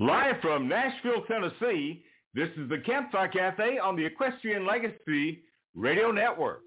Live from Nashville, Tennessee, this is the Campfire Cafe on the Equestrian Legacy Radio Network.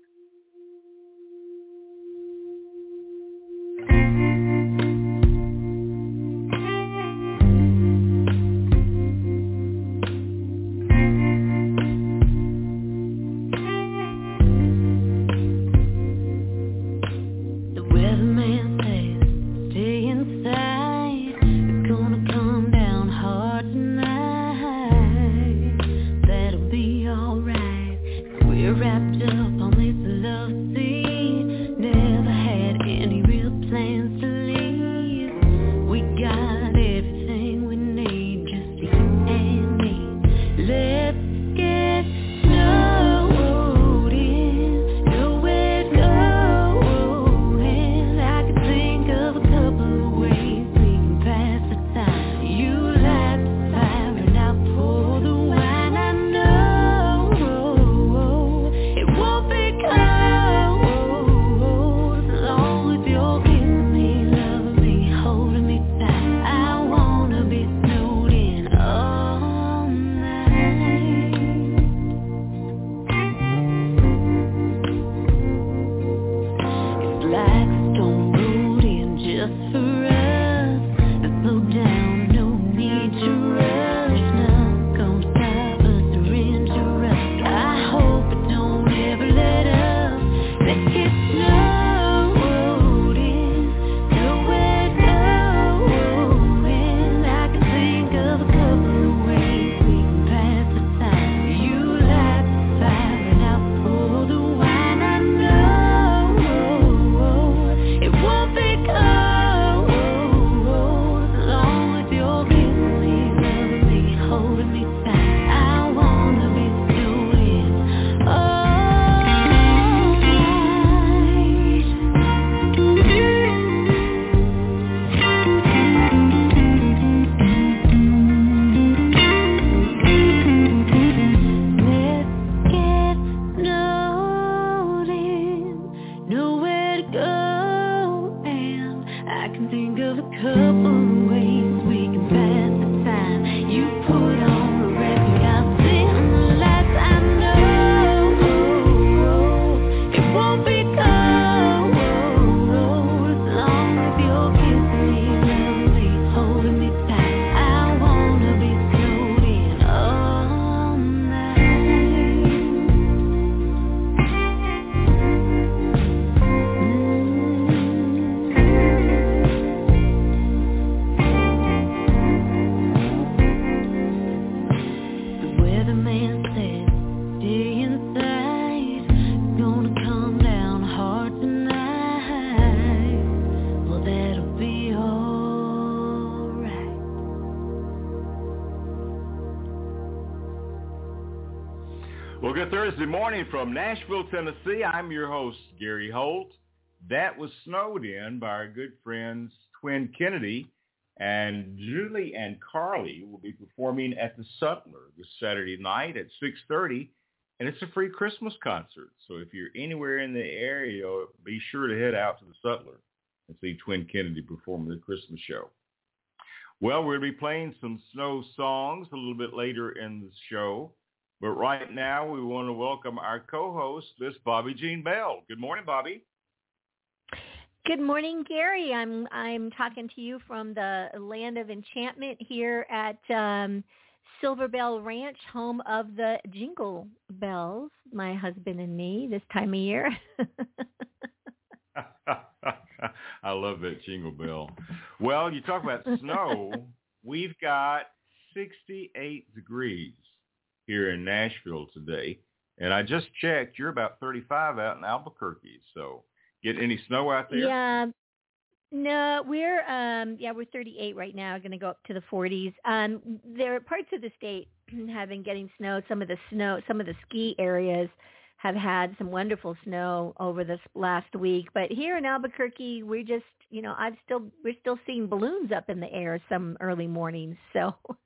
Morning from Nashville, Tennessee. I'm your host, Gary Holt. That was snowed in by our good friends Twin Kennedy and Julie and Carly will be performing at the Sutler this Saturday night at 6.30 and it's a free Christmas concert. So if you're anywhere in the area, be sure to head out to the Sutler and see Twin Kennedy perform the Christmas show. Well, to be playing some snow songs a little bit later in the show. But right now, we want to welcome our co-host, Miss Bobbi Jean Bell. Good morning, Bobby. Good morning, Gary. I'm I'm talking to you from the land of enchantment here at um, Silver Bell Ranch, home of the Jingle Bells. My husband and me this time of year. I love that jingle bell. Well, you talk about snow. We've got 68 degrees here in Nashville today. And I just checked, you're about 35 out in Albuquerque. So get any snow out there? Yeah. No, we're um yeah, we're 38 right now, going to go up to the 40s. Um there are parts of the state have been getting snow. Some of the snow, some of the ski areas have had some wonderful snow over this last week, but here in Albuquerque, we just, you know, I've still we're still seeing balloons up in the air some early mornings. So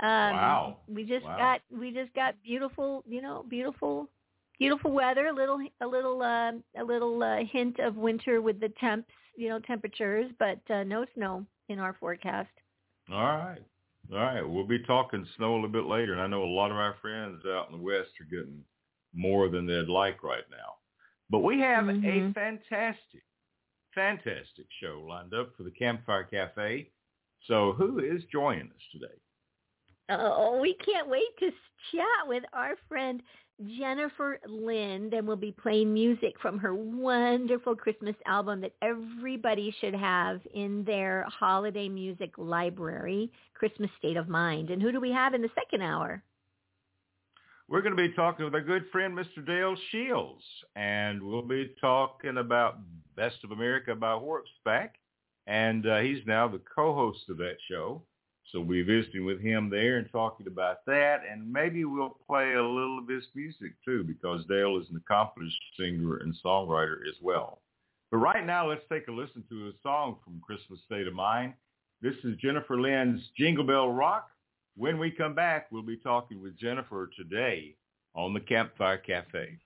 Um, wow. We just wow. got we just got beautiful, you know, beautiful, beautiful weather. A little a little uh, a little uh, hint of winter with the temps, you know, temperatures, but uh, no snow in our forecast. All right. All right, we'll be talking snow a little bit later, and I know a lot of our friends out in the west are getting more than they'd like right now. But we have mm-hmm. a fantastic, fantastic show lined up for the Campfire Cafe. So who is joining us today? Oh, we can't wait to chat with our friend Jennifer Lind, and we'll be playing music from her wonderful Christmas album that everybody should have in their holiday music library, Christmas State of Mind. And who do we have in the second hour? We're going to be talking with our good friend, Mr. Del Shields, and we'll be talking about Best of America by Horseback, and uh, he's now the co-host of that show. So we'll be visiting with him there and talking about that, and maybe we'll play a little of his music too, because Del is an accomplished singer and songwriter as well. But right now, let's take a listen to a song from Christmas State of Mind. This is Jennifer Lind's Jingle Bell Rock. When we come back, we'll be talking with Jennifer today on the Campfire Cafe.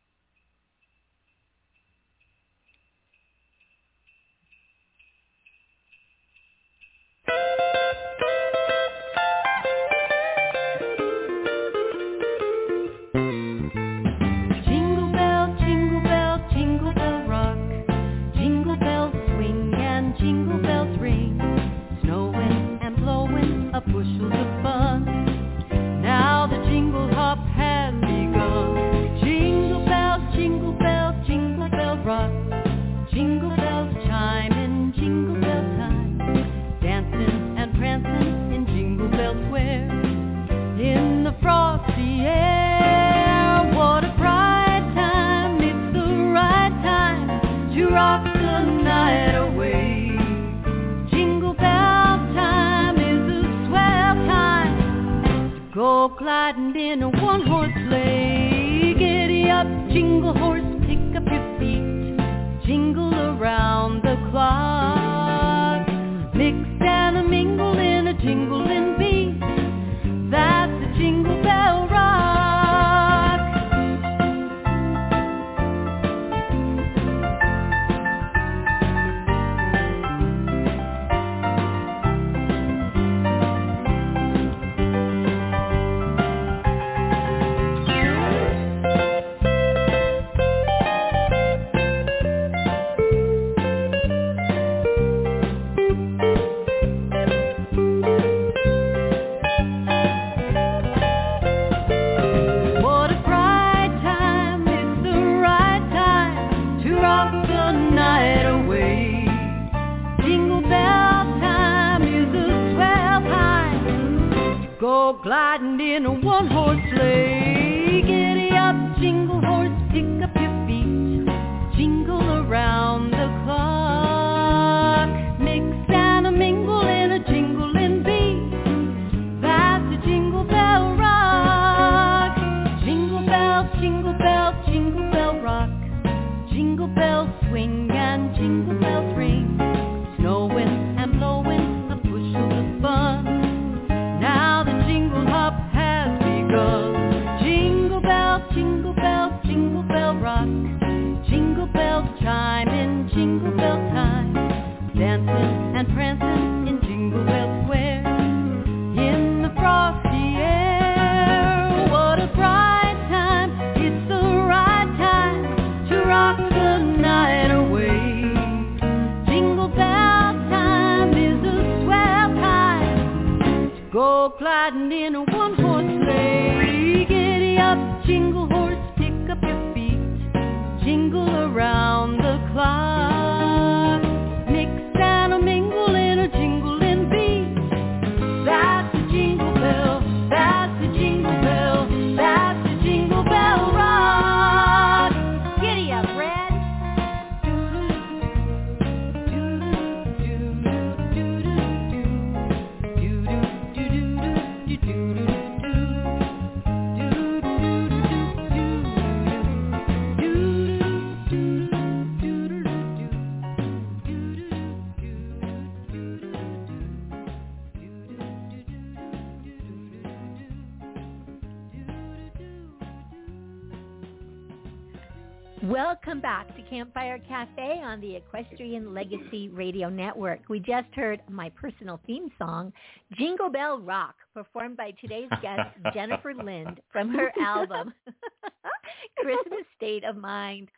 Campfire Cafe on the Equestrian Legacy Radio Network. We just heard my personal theme song, Jingle Bell Rock, performed by today's guest, Jennifer Lind, from her album, Christmas State of Mind.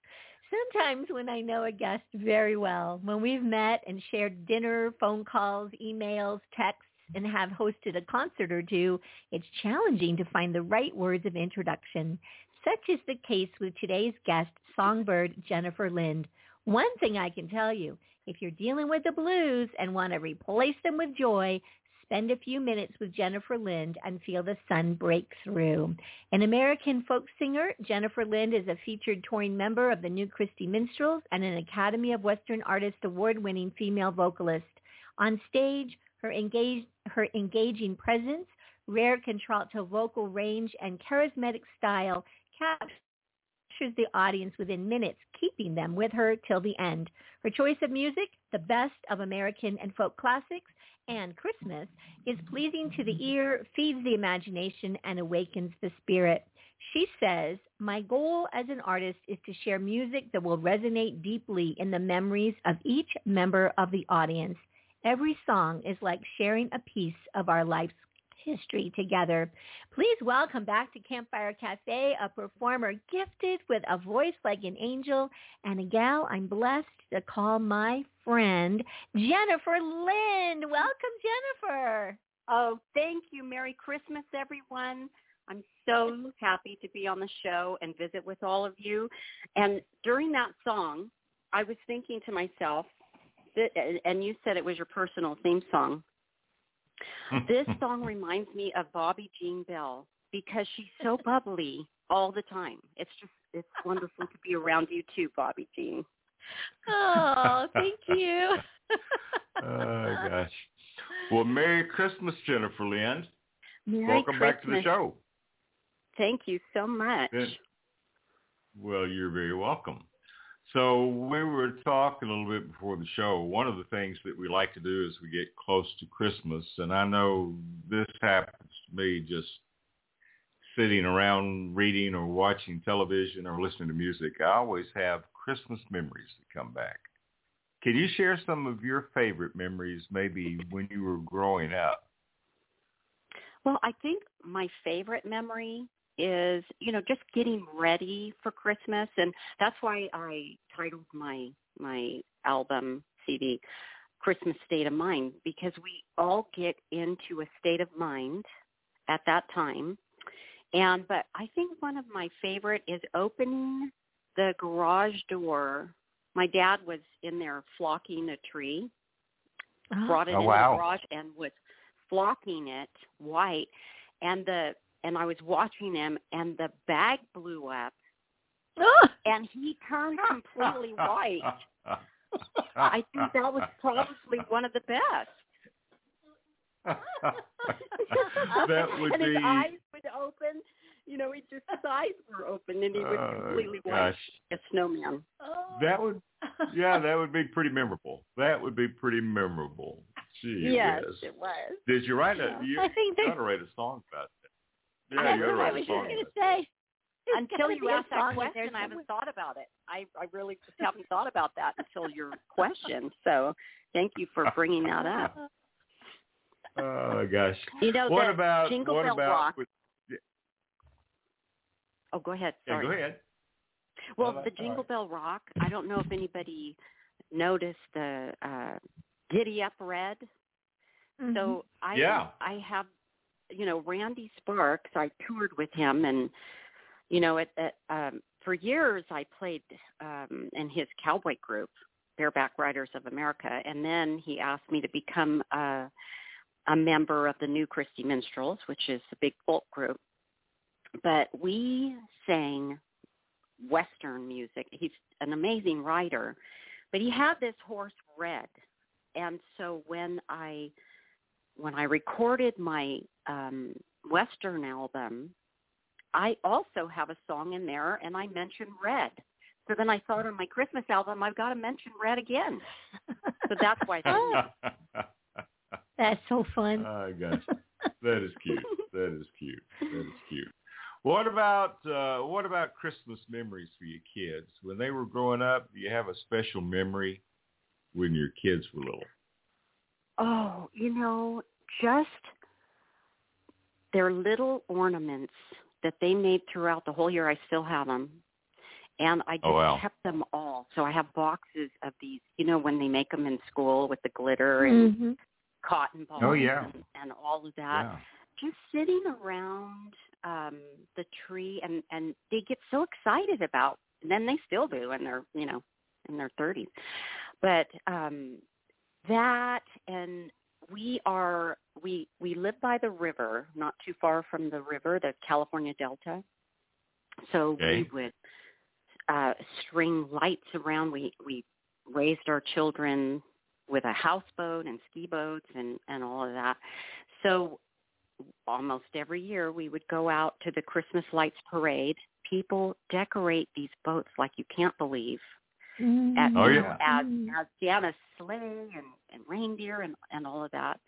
Sometimes when I know a guest very well, when we've met and shared dinner, phone calls, emails, texts, and have hosted a concert or two, it's challenging to find the right words of introduction. Such is the case with today's guest, songbird Jennifer Lind. One thing I can tell you, if you're dealing with the blues and want to replace them with joy, spend a few minutes with Jennifer Lind and feel the sun break through. An American folk singer, Jennifer Lind is a featured touring member of the New Christy Minstrels and an Academy of Western Artists award-winning female vocalist. On stage, her, engage, her engaging presence, rare contralto vocal range, and charismatic style captures the audience within minutes, keeping them with her till the end. Her choice of music, the best of American and folk classics, and Christmas, is pleasing to the ear, feeds the imagination, and awakens the spirit. She says, my goal as an artist is to share music that will resonate deeply in the memories of each member of the audience. Every song is like sharing a piece of our life's history together. Please welcome back to Campfire Cafe a performer gifted with a voice like an angel and a gal I'm blessed to call my friend, Jennifer Lind. Welcome, Jennifer. Oh, thank you. Merry Christmas, everyone. I'm so happy to be on the show and visit with all of you. And during that song, I was thinking to myself, and you said it was your personal theme song this song reminds me of Bobbi Jean Bell because she's so bubbly all the time. It's just it's wonderful to be around you too, Bobby Jean. Oh, thank you. oh gosh. Well, Merry Christmas, Jennifer Lind. Merry Welcome Christmas. back to the show. Thank you so much. Well, you're very welcome. So we were talking a little bit before the show. One of the things that we like to do as we get close to Christmas, and I know this happens to me just sitting around reading or watching television or listening to music, I always have Christmas memories that come back. Can you share some of your favorite memories maybe when you were growing up? Well, I think my favorite memory is, you know, just getting ready for Christmas and that's why I titled my my album CD Christmas State of Mind because we all get into a state of mind at that time. And but I think one of my favorite is opening the garage door. My dad was in there flocking a tree. Oh. Brought it Oh, in wow. the garage and was flocking it white and the and I was watching him and the bag blew up and he turned completely white. I think that was probably one of the best. that would and his be eyes would open. You know, he just his eyes were open and he was Oh, completely white, gosh. like a snowman. Oh. That would yeah, that would be pretty memorable. That would be pretty memorable. Gee yes, whiz. it was. Did you write a Yeah. you I think you there's- ought to write a song about that. I Yeah, you ought know, I write was just going to say. Until you be a asked that question, I haven't thought about it. I, I really just haven't thought about that until your question. So thank you for bringing that up. Oh gosh. You know, What the about Jingle what Bell about Rock. with, Oh, go ahead. yeah, Sorry. go ahead. Well, No, the Jingle right. Bell Rock. I don't know if anybody noticed the uh, Giddy Up Red. Mhm. So I Yeah. I have you know Randy Sparks. I toured with him, and you know at, at um, for years I played um, in his cowboy group, Bareback Riders of America, and then he asked me to become a a member of the New Christy Minstrels, which is a big folk group. But we sang Western music. He's an amazing writer, but he had this horse Red, and so when I when I recorded my um, Western album, I also have a song in there, and I mentioned Red. So then I thought on my Christmas album, I've got to mention Red again. So that's why. I Oh. That's so fun. oh gosh. That is cute. That is cute. That is cute. What about uh, what about Christmas memories for your kids when they were growing up? Do you have a special memory when your kids were little? Oh, you know, just their little ornaments that they made throughout the whole year. I still have them. And I just Oh, wow. kept them all. So I have boxes of these, you know, when they make them in school with the glitter and Mhm. cotton balls Oh, yeah. and, and all of that. Yeah. Just sitting around um the tree and and they get so excited about and then they still do and they're, you know, in their 30s. But um that and we are we we live by the river, not too far from the river, the California Delta. So Okay. we would uh string lights around. We we raised our children with a houseboat and ski boats and and all of that. So almost every year we would go out to the Christmas lights parade. People decorate these boats like you can't believe at, Oh, you yeah. know, as, Mm. as Santa's sleigh and, and reindeer and, and all of that.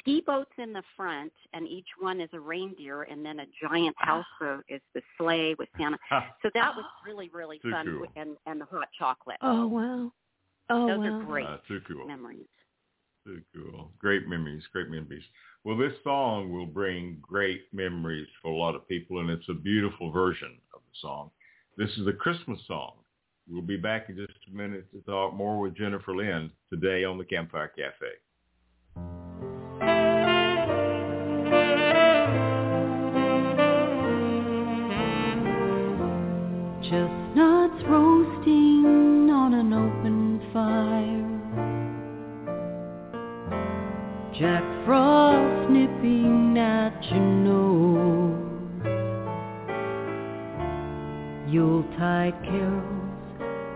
Ski boats in the front, and each one is a reindeer, and then a giant houseboat is the sleigh with Santa. So that was really, really Too fun, cool. and and the hot chocolate. Oh wow. Oh Those wow. are great Uh, too cool. memories. Too cool. Great memories. Great memories. Well, this song will bring great memories for a lot of people, and it's a beautiful version of the song. This is a Christmas song. We'll be back in just a minute to talk more with Jennifer Lind today on the Campfire Cafe. Chestnuts roasting on an open fire. Jack Frost nipping at your nose. Yuletide carols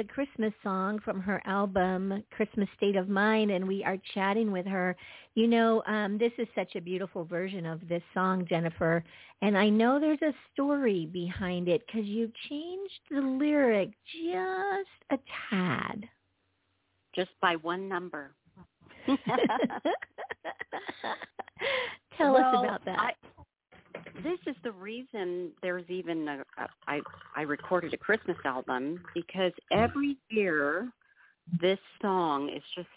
the Christmas song from her album Christmas State of Mind, and we are chatting with her. You know, um, this is such a beautiful version of this song, Jennifer, and I know there's a story behind it because you changed the lyric just a tad. Just by one number. Tell well, us about that. I, this is the reason there's even a, a, I I recorded a Christmas album because every year this song is just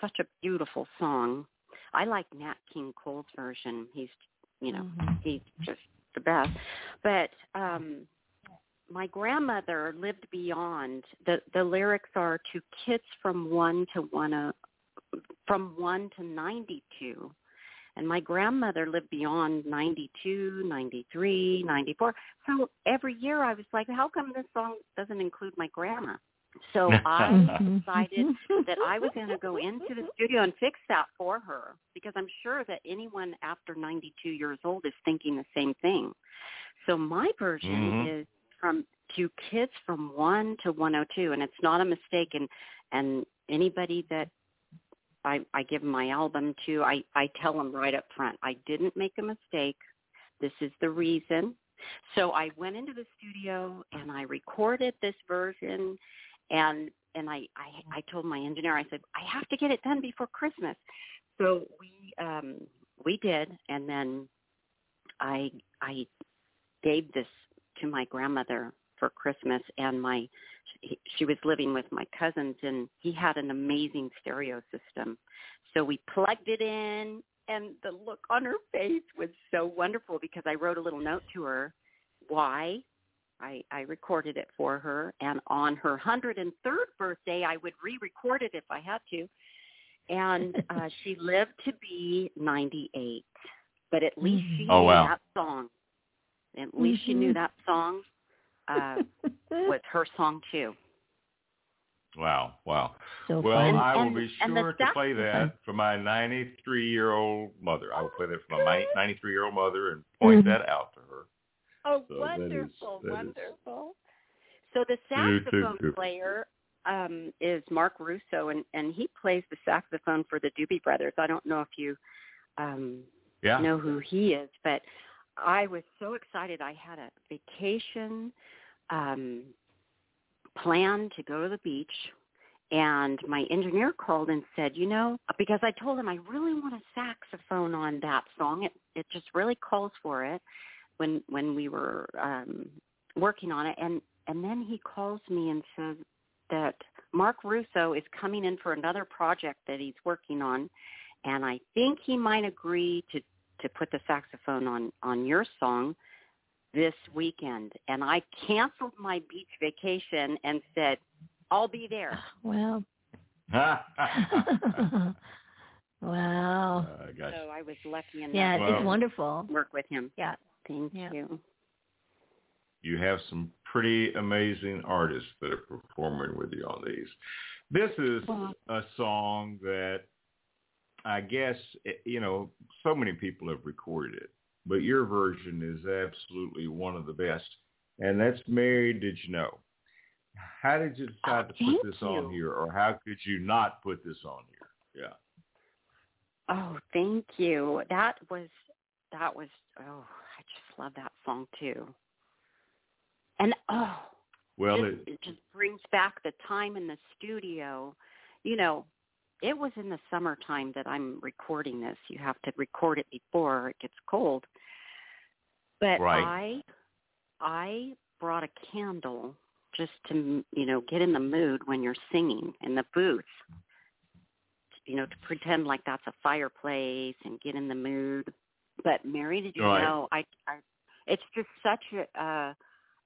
such a beautiful song. I like Nat King Cole's version. He's you know Mhm. he's just the best. But um my grandmother lived beyond the the lyrics are to kids from one to one uh, from one to ninety two and my grandmother lived beyond 92, 93, 94. So every year I was like, how come this song doesn't include my grandma? So I Mhm. decided that I was going to go into the studio and fix that for her because I'm sure that anyone after 92 years old is thinking the same thing. So my version Mhm. is from to kids from 1 to 102 and it's not a mistake and and anybody that I, I give them my album to, I, I tell them right up front, I didn't make a mistake. This is the reason. So I went into the studio and I recorded this version and and I, I I told my engineer, I said, I have to get it done before Christmas. So we um we did and then I I gave this to my grandmother for Christmas and my she, she was living with my cousins and he had an amazing stereo system. So we plugged it in and the look on her face was so wonderful because I wrote a little note to her why I, I recorded it for her and on her 103rd birthday I would re-record it if I had to. And uh, she lived to be 98. But at least she Oh, knew wow. that song. At least she knew Mhm. that song uh, was her song too. Wow, wow. so Well, fun. I will be and the sure to play saxophone. that for my 93-year-old mother. I will play that for my 93-year-old mother and point Mhm. that out to her. Oh, So wonderful, that is- wonderful. So the Good, good, saxophone player um, is Marc Russo, and, and he plays the saxophone for the Doobie Brothers. I don't know if you um, Yeah. know who he is, but I was so excited. I had a vacation um, planned to go to the beach, and my engineer called and said, you know, because I told him I really want a saxophone on that song. It it just really calls for it when when we were um, working on it, and and then he calls me and says that Marc Russo is coming in for another project that he's working on, and I think he might agree to to put the saxophone on on your song this weekend. And I canceled my beach vacation and said, I'll be there. Wow. uh, wow. So I was lucky enough Yeah, Wow. it's wonderful. work with him. Yeah. Thank Yeah. you. You have some pretty amazing artists that are performing with you on these. This is a song that I guess, eh, you know, so many people have recorded it, but your version is absolutely one of the best. And that's Mary Did You Know? How did you decide Oh, to put this on here or how could you not put this on here? Yeah. Oh, thank you. That was that was oh, I just love that song too. And oh, Well, just, it, it just brings back the time in the studio. You know, it was in the summertime that I'm recording this. You have to record it before it gets cold. But Right. I I brought a candle just to you know get in the mood when you're singing in the booth. You know, to pretend like that's a fireplace and get in the mood. But Mary, did you Right. know? I, I, it's just such a uh,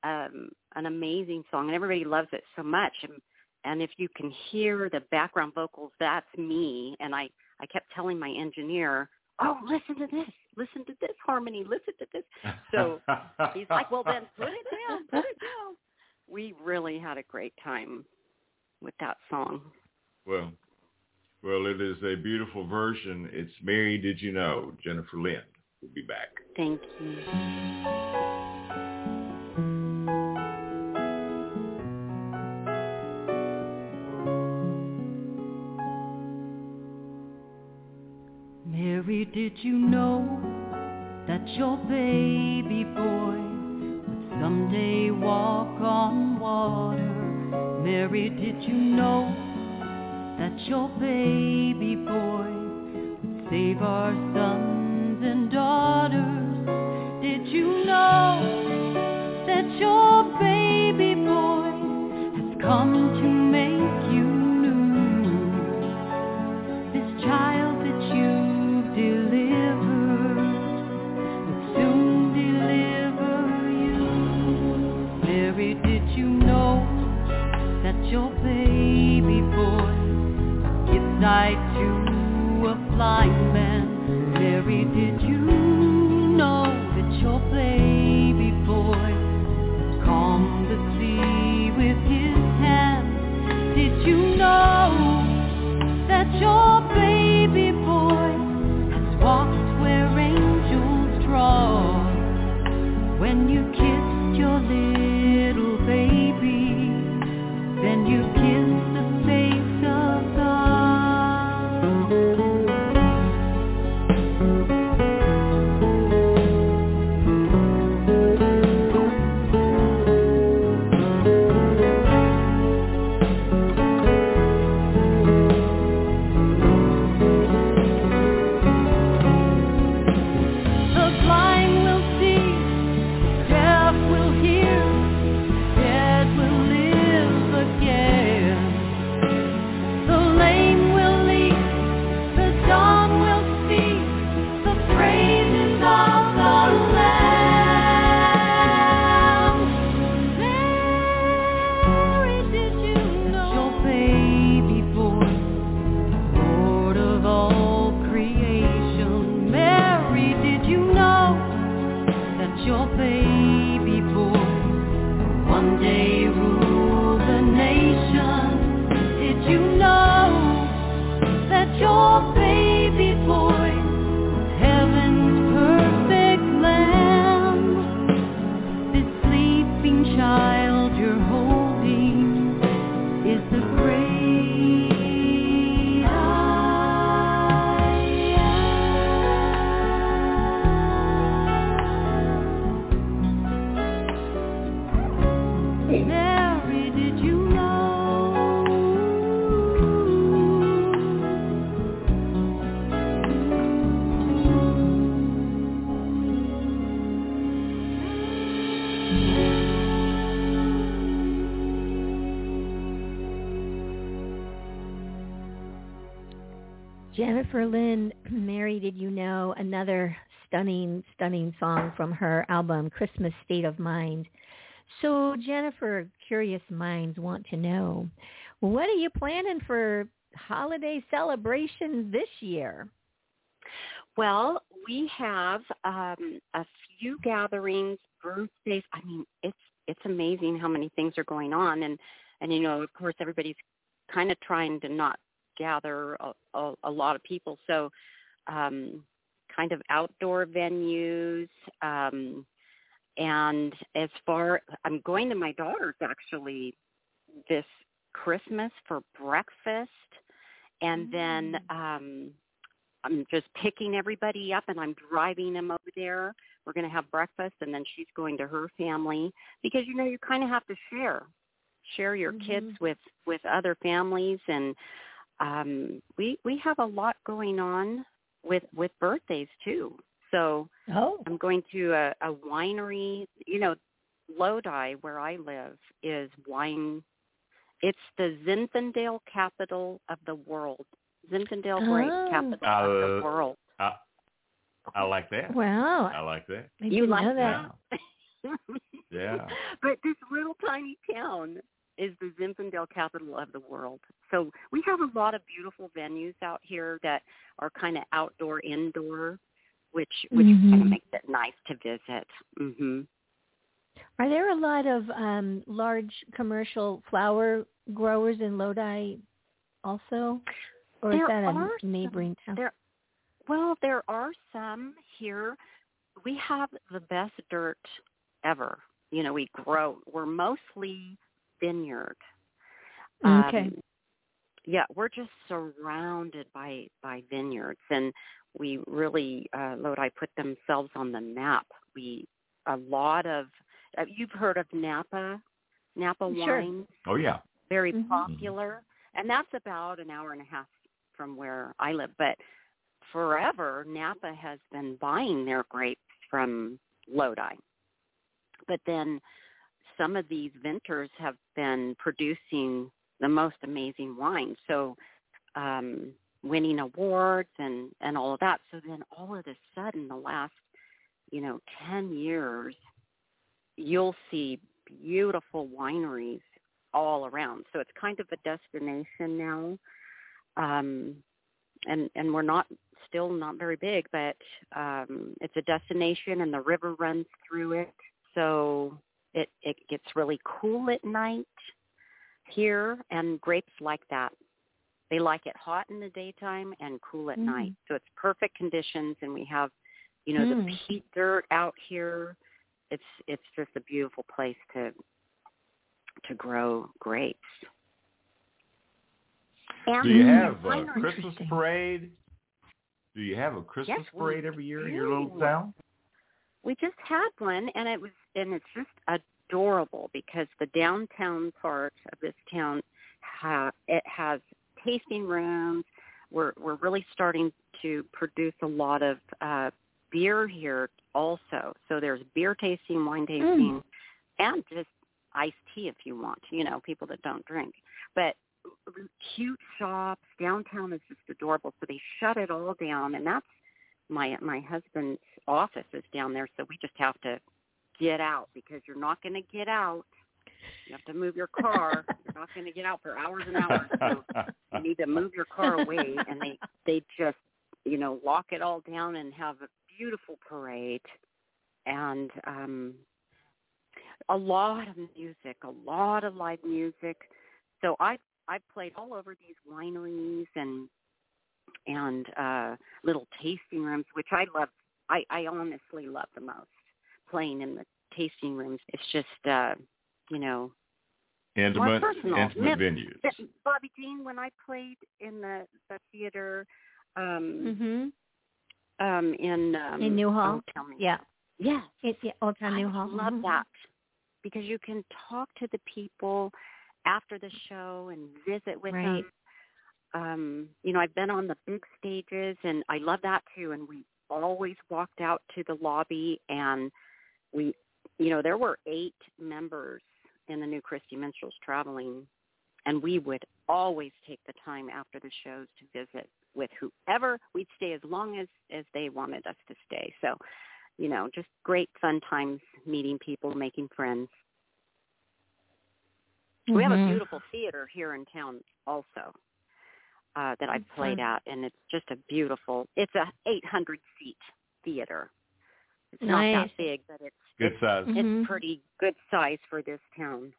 um, an amazing song, and everybody loves it so much. And, and if you can hear the background vocals, that's me. And I, I kept telling my engineer, "Oh, listen to this, listen to this harmony, listen to this." So he's like, "Well, then put it down, put it down." We really had a great time with that song. Well, well, it is a beautiful version. It's Mary Did You Know? Jennifer Lind will be back. Thank you. Did you know that your baby boy would someday walk on water? Mary, did you know that your baby boy would save our sons and daughters? Did you know Jennifer Lind, Mary, did you know another stunning, stunning song from her album Christmas State of Mind. So Jennifer, curious minds want to know, what are you planning for holiday celebrations this year? Well, we have um, a few gatherings, birthdays. I mean, it's it's amazing how many things are going on, and and you know, of course, everybody's kind of trying to not gather a, a, a lot of people. So, um, kind of outdoor venues. Um, and as far, I'm going to my daughter's actually this Christmas for breakfast, and then um, I'm just picking everybody up, and I'm driving them over there. We're going to have breakfast, and then she's going to her family because you know you kind of have to share, share your kids with with other families, and um, we we have a lot going on with with birthdays too. So Oh, I'm going to a, a winery. You know, Lodi, where I live, is wine. It's the Zinfandel capital of the world. Zinfandel grape Oh. capital of Uh, the world. I, I like that. wow. I like that. I You like know that. Yeah. but this little tiny town is the Zinfandel capital of the world. So we have a lot of beautiful venues out here that are kind of outdoor, indoor, which which kind of makes it nice to visit. Mhm. Are there a lot of um, large commercial flower growers in Lodi also? Or is that a neighboring town? There, well, there are some here. We have the best dirt ever. You know, we grow. We're mostly vineyard. Okay. Um, yeah, we're just surrounded by by vineyards, and we really uh, Lodi put themselves on the map. We a lot of uh, you've heard of Napa, Napa Sure. wines, Oh yeah. very Mhm. popular, and that's about an hour and a half from where I live. But forever, Napa has been buying their grapes from Lodi. But then some of these vintners have been producing the most amazing wine. So um, winning awards and, and all of that. So then all of a sudden, the last, you know, 10 years, you'll see beautiful wineries all around. So it's kind of a destination now. Um, and, and we're not still not very big, but um, it's a destination and the river runs through it. So it, it gets really cool at night here and grapes like that. They like it hot in the daytime and cool at Mm. night. So it's perfect conditions and we have, you know, the Mm. peat dirt out here. It's it's just a beautiful place to to grow grapes. And Do you have a Christmas parade? Do you have a Christmas Yes, parade every year in your little town? We just had one and it was and it's just adorable because the downtown part of this town ha, it has tasting rooms. We're we're really starting to produce a lot of uh beer here also. So there's beer tasting wine tasting and just iced tea if you want you know people that don't drink. But cute shops downtown is just adorable. So they shut it all down and that's my my husband's office is down there so we just have to get out because you're not going to get out. You have to move your car. You're not going to get out for hours and hours. So you need to move your car away and they they just you know lock it all down and have a beautiful parade. And um a lot of music a lot of live music. So i i've played all over these wineries and and uh little tasting rooms which i love i i honestly love the most playing in the tasting rooms it's just uh you know Intimate, personal. intimate Yep. venues. Bobbi Jean, when I played in the the theater um Mhm. um in um In Newhall? oh, tell me. Yeah. Yeah. It's yeah, Old Town I Newhall. love Mhm. that. Because you can talk to the people after the show and visit with Right. them. Um, you know, I've been on the big stages and I love that too and we always walked out to the lobby and we you know, there were eight members in the new Christy Minstrels traveling and we would always take the time after the shows to visit with whoever. We'd stay as long as as they wanted us to stay. So you know just great fun times meeting people making friends. We have a Mhm. beautiful theater here in town also uh that i've played Fun. at and it's just a beautiful it's a 800 seat theater it's not Nice. that big but it's Good size. It's pretty good size for this town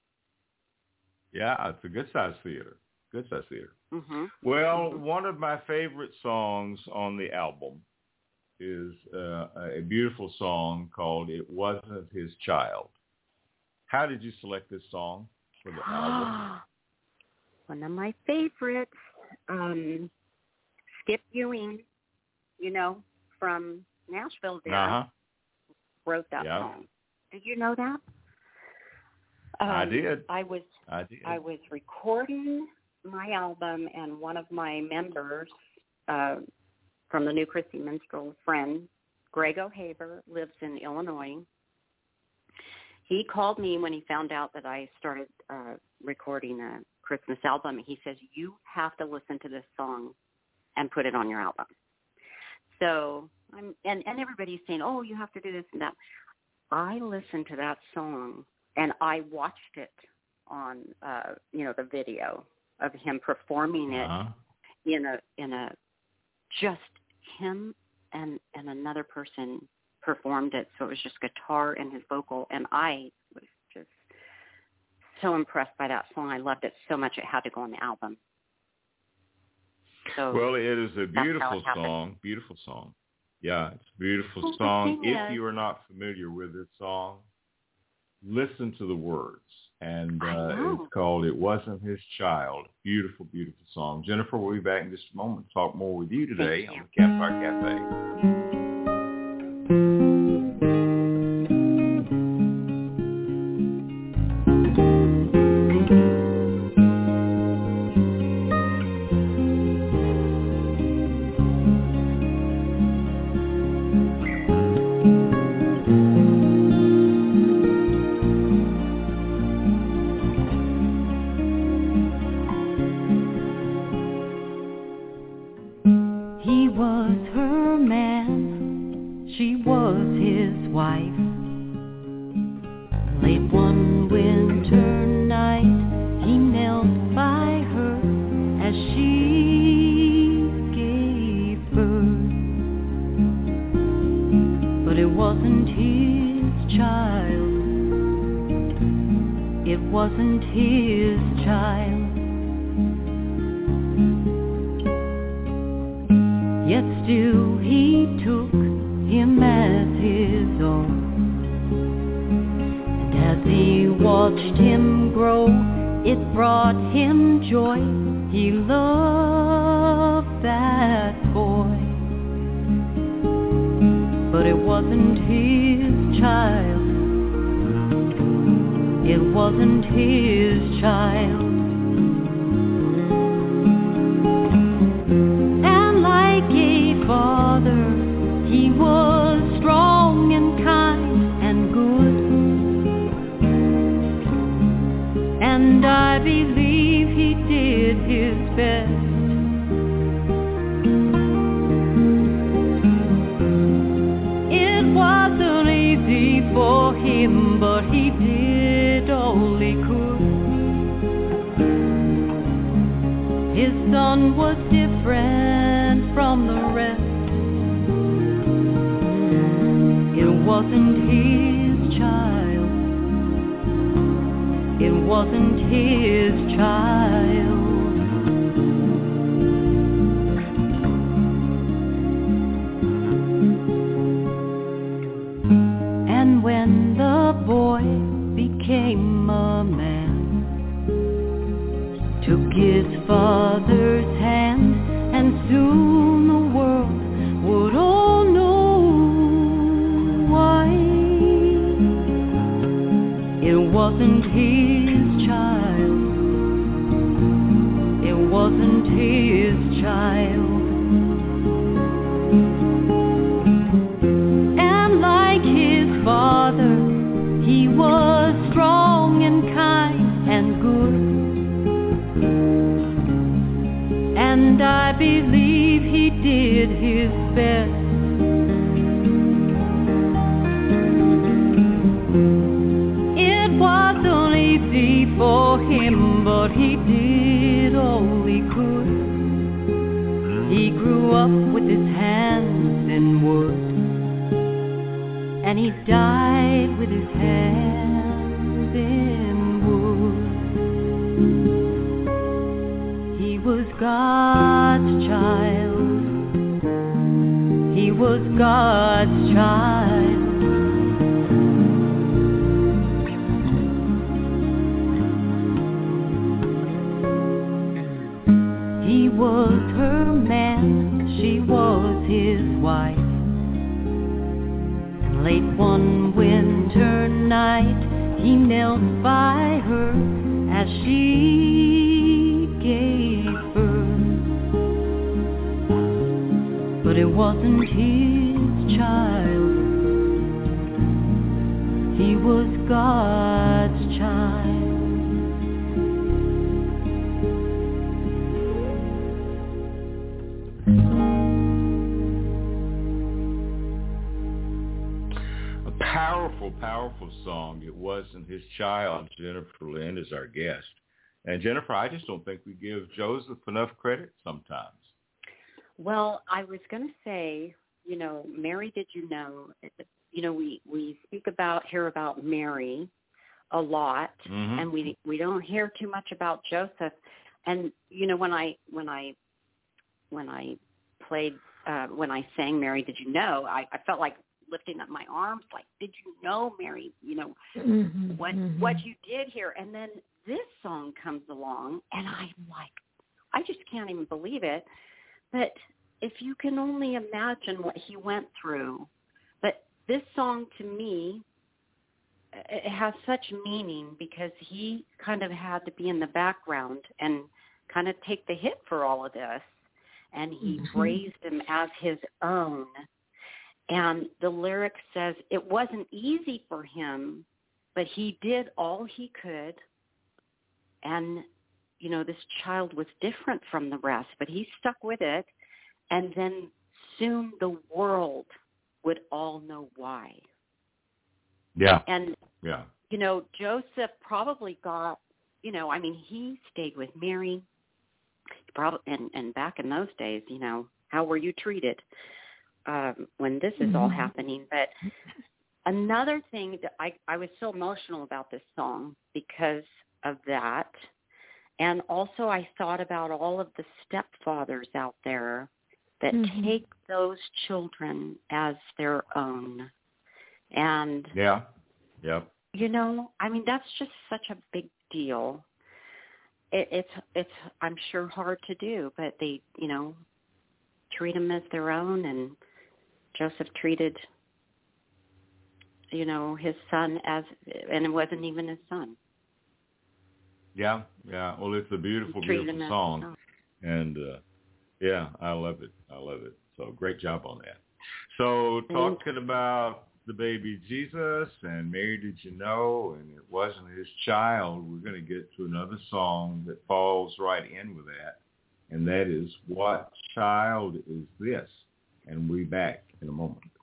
Yeah, it's a good size theater. Good size theater. mhm Well, Mhm. one of my favorite songs on the album is uh, a beautiful song called "It Wasn't His Child." How did you select this song for the album? One of my favorites, um, Skip Ewing, you know, from Nashville there, Uh-huh. wrote that Yeah. song. Did you know that? I Um, did. I was I did. I was recording my album, and one of my members uh, from the New Christy Minstrel friend, Greg O'Haver, lives in Illinois. He called me when he found out that I started uh, recording a Christmas album. He says, "You have to listen to this song and put it on your album." So I'm and and everybody's saying, "Oh, you have to do this and that." I listened to that song and I watched it on uh you know the video of him performing it Uh-huh. in a in a just him and and another person performed it so it was just guitar and his vocal and I so impressed by that song I loved it so much it had to go on the album so Well, it is a beautiful song. Beautiful song. Yeah, it's a beautiful Well, song. If you are not familiar with this song, listen to the words. and uh, it's called "It Wasn't His Child." Beautiful, beautiful song. Jennifer, we'll be back in just a moment to talk more with you today you. on the Campfire Cafe. He did all he could. He grew up with his hands in wood, and he died with his hands in wood. He was God's child. He was God's child. One winter night, he knelt by her as she gave birth. But it wasn't his powerful, powerful song. It wasn't his child. Jennifer Lind is our guest. And Jennifer, I just don't think we give Joseph enough credit sometimes. Well, I was going to say, you know, Mary, did you know? You know, we we speak about hear about Mary a lot, Mhm. and we we don't hear too much about Joseph. And you know, when I when I when I played uh, when I sang Mary, did you know? I, I felt like lifting up my arms like, did you know, Mary, you know, Mm-hmm. what what you did here? And then this song comes along and I'm like, I just can't even believe it. But if you can only imagine what he went through, but this song to me it has such meaning because he kind of had to be in the background and kind of take the hit for all of this and he Mhm. raised him as his own and the lyric says it wasn't easy for him but he did all he could and you know this child was different from the rest but he stuck with it and then soon the world would all know why Yeah. and Yeah. you know, Joseph probably got, you know, I mean, he stayed with Mary. Probably, and and back in those days, you know, how were you treated um, when this is all Mhm. happening? But another thing that I I was so emotional about this song because of that, and also I thought about all of the stepfathers out there that Mhm. take those children as their own, and Yeah. yeah. you know i mean that's just such a big deal it, it's it's i'm sure hard to do but they you know treat them as their own and joseph treated you know his son as and it wasn't even his son Yeah. Yeah. Well, it's a beautiful, beautiful song. And uh yeah, I love it. I love it. So great job on that. So talking about the baby Jesus and Mary did you know and it wasn't his child, we're going to get to another song that falls right in with that. And that is What Child Is This? And we'll back in a moment.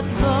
the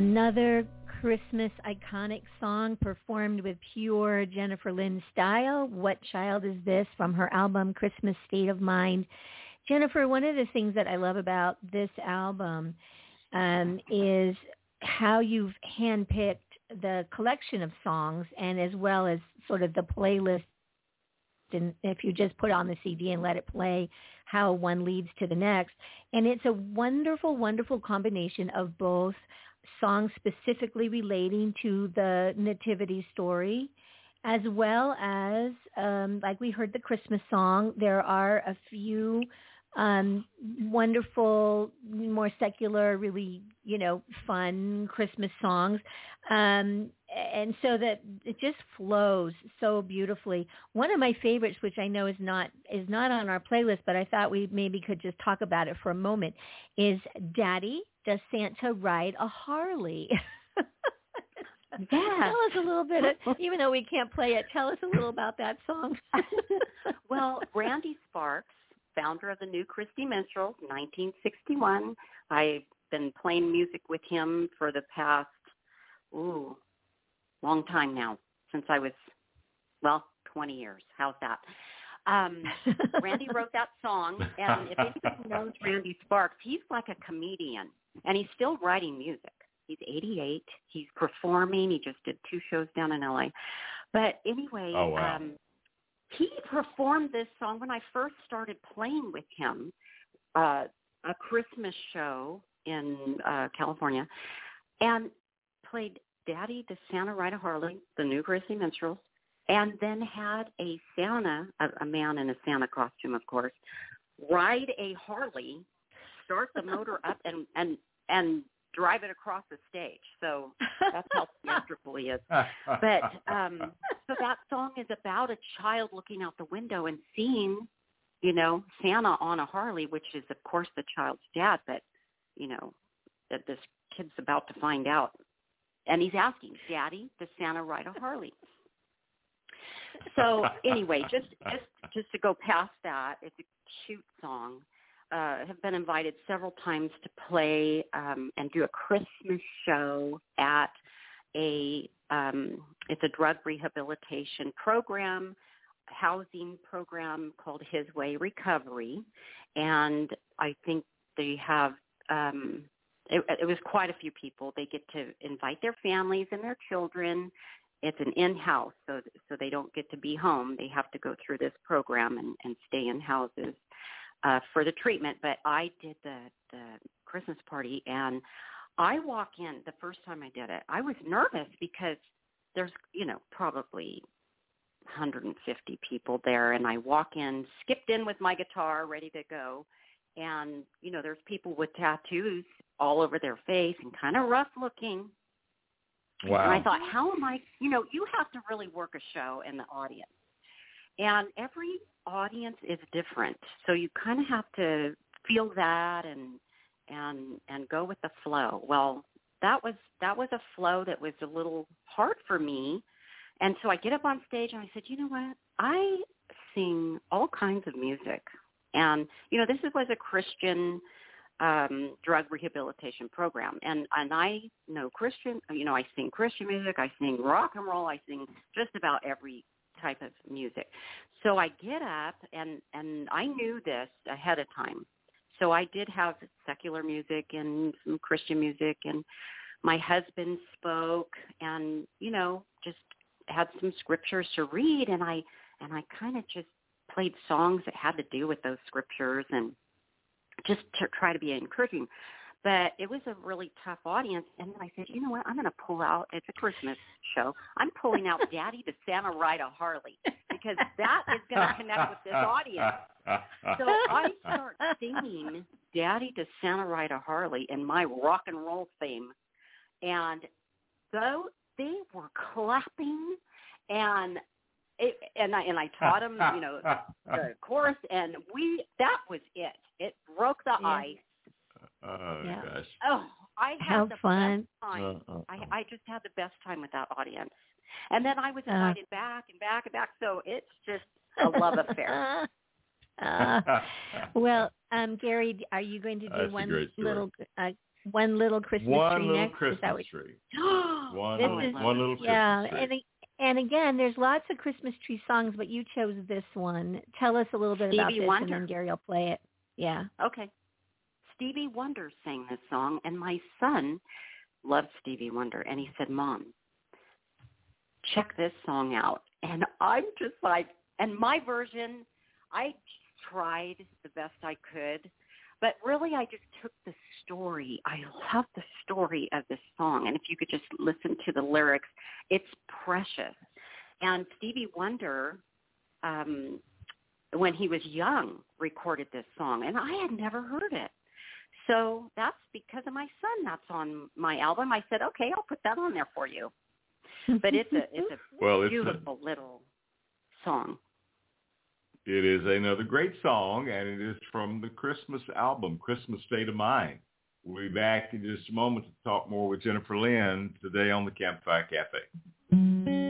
Another Christmas iconic song performed with pure Jennifer Lind style. What Child Is This from her album Christmas State of Mind. Jennifer, one of the things that I love about this album um, is how you've handpicked the collection of songs and as well as sort of the playlist and if you just put on the CD and let it play, how one leads to the next. And it's a wonderful, wonderful combination of both songs specifically relating to the nativity story, as well as, um, like we heard the Christmas song, there are a few um, wonderful, more secular, really, you know, fun Christmas songs. Um, and so that it just flows so beautifully. One of my favorites, which I know is not is not on our playlist, but I thought we maybe could just talk about it for a moment, is "Daddy, Does Santa Ride a Harley?" Yeah. Tell us a little bit, of, even though we can't play it. Tell us a little about that song. well, Randy Sparks, founder of the New Christy Minstrels, 1961. I've been playing music with him for the past, ooh, long time now, since I was, well, 20 years. How's that? Um, Randy wrote that song, and if anybody knows Randy Sparks, he's like a comedian, and he's still writing music. He's 88. He's performing. He just did two shows down in LA. But anyway, Oh, wow. um, he performed this song when I first started playing with him, uh, a Christmas show in uh, California, and played Daddy the Santa Ride a Harley, the new Christy Minstrels, and then had a Santa, a, a man in a Santa costume, of course, ride a Harley, start the motor up, and and and drive it across the stage. So that's how theatrical he is. But um, so that song is about a child looking out the window and seeing, you know, Santa on a Harley, which is of course the child's dad, but you know that this kid's about to find out, and he's asking, "Daddy, does Santa ride a Harley?" So anyway, just just just to go past that, it's a cute song. Uh, have been invited several times to play um, and do a Christmas show at a um, it's a drug rehabilitation program, housing program called His Way Recovery, and I think they have. Um, it, it was quite a few people. They get to invite their families and their children. It's an in-house, so so they don't get to be home. They have to go through this program and, and stay in houses uh, for the treatment. But I did the the Christmas party, and I walk in the first time I did it. I was nervous because there's you know probably 150 people there, and I walk in, skipped in with my guitar, ready to go, and you know there's people with tattoos all over their face and kind of rough looking. Wow. And I thought, how am I? You know, you have to really work a show in the audience, and every audience is different. So you kind of have to feel that and and and go with the flow. Well, that was that was a flow that was a little hard for me, and so I get up on stage and I said, you know what? I sing all kinds of music, and you know, this was a Christian um, drug rehabilitation program. And and I know Christian, you know, I sing Christian music, I sing rock and roll, I sing just about every type of music. So I get up and and I knew this ahead of time. So I did have secular music and some Christian music and my husband spoke and you know just had some scriptures to read and I and I kind of just played songs that had to do with those scriptures and just to try to be encouraging. But it was a really tough audience. And then I said, you know what? I'm going to pull out. It's a Christmas show. I'm pulling out Daddy to Santa Ride a Harley because that is going to connect with this audience. So I start singing Daddy to Santa Ride a Harley in my rock and roll theme. And though they were clapping and it, and I and I taught them, you know, the course, and we that was it. It broke the Yeah. ice. oh Yeah. gosh. Oh, I had How the fun. best time. Uh, uh, I, I just had the best time with that audience. And then I was Uh. invited back and back and back. So it's just a love affair. Uh, well, um, Gary, are you going to do That's one little uh, One little Christmas one tree little next. Christmas that what, tree. Oh, One, This little, is- one little Christmas yeah, tree. and and again, there's lots of Christmas tree songs, but you chose this one. Tell us a little bit about Stevie this, Wonder. and then Gary will play it. Yeah. Okay. Stevie Wonder sang this song, and my son loved Stevie Wonder, and he said, "Mom, check this song out." And I'm just like, and my version, I tried the best I could, but really, I just took the story. I love the story of this song, and if you could just listen to the lyrics, it's precious. And Stevie Wonder. Um, when he was young recorded this song and I had never heard it. So that's because of my son. That's on my album. I said, okay, I'll put that on there for you. But it's a it's a Well, it's a, beautiful little song. It is another great song, and it is from the Christmas album, Christmas State of Mind. We'll be back in just a moment to talk more with Jennifer Lind today on the Campfire Cafe.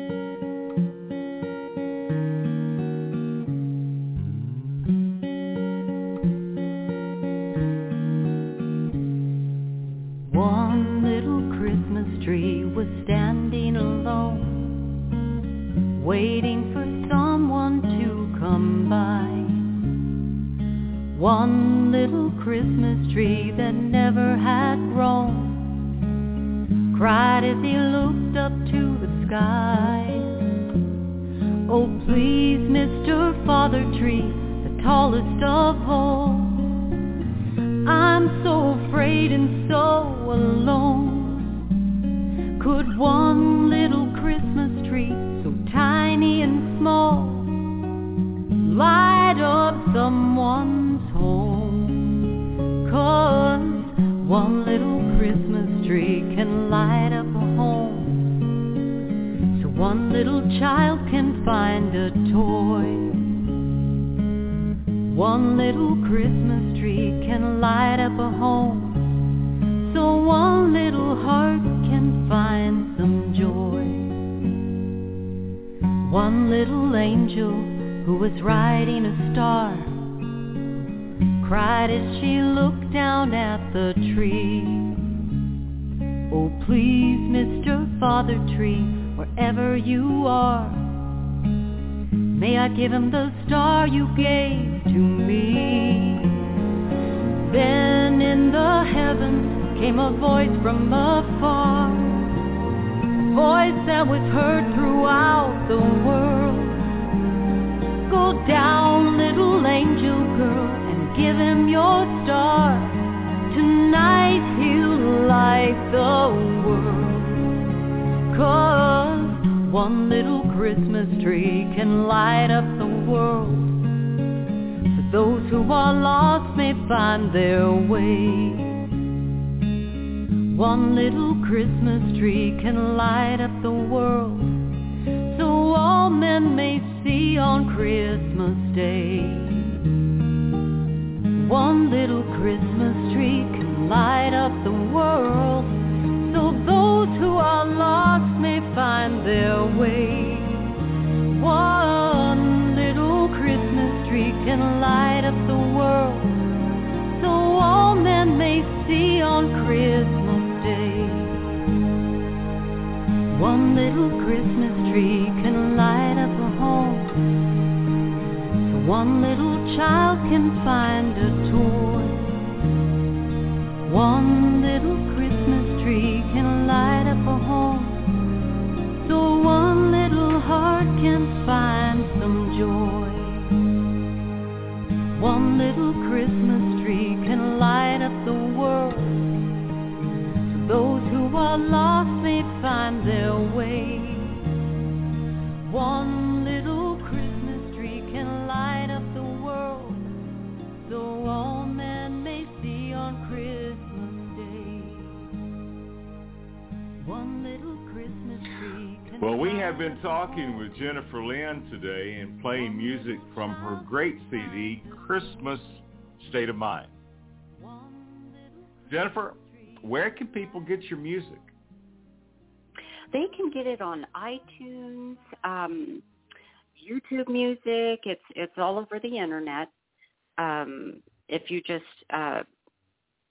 Little Christmas tree can light up a home. So one little child can find a been talking with Jennifer Lind today and playing music from her great CD, Christmas State of Mind. Jennifer, where can people get your music? They can get it on iTunes, um, YouTube Music. It's it's all over the internet. Um, if you just uh,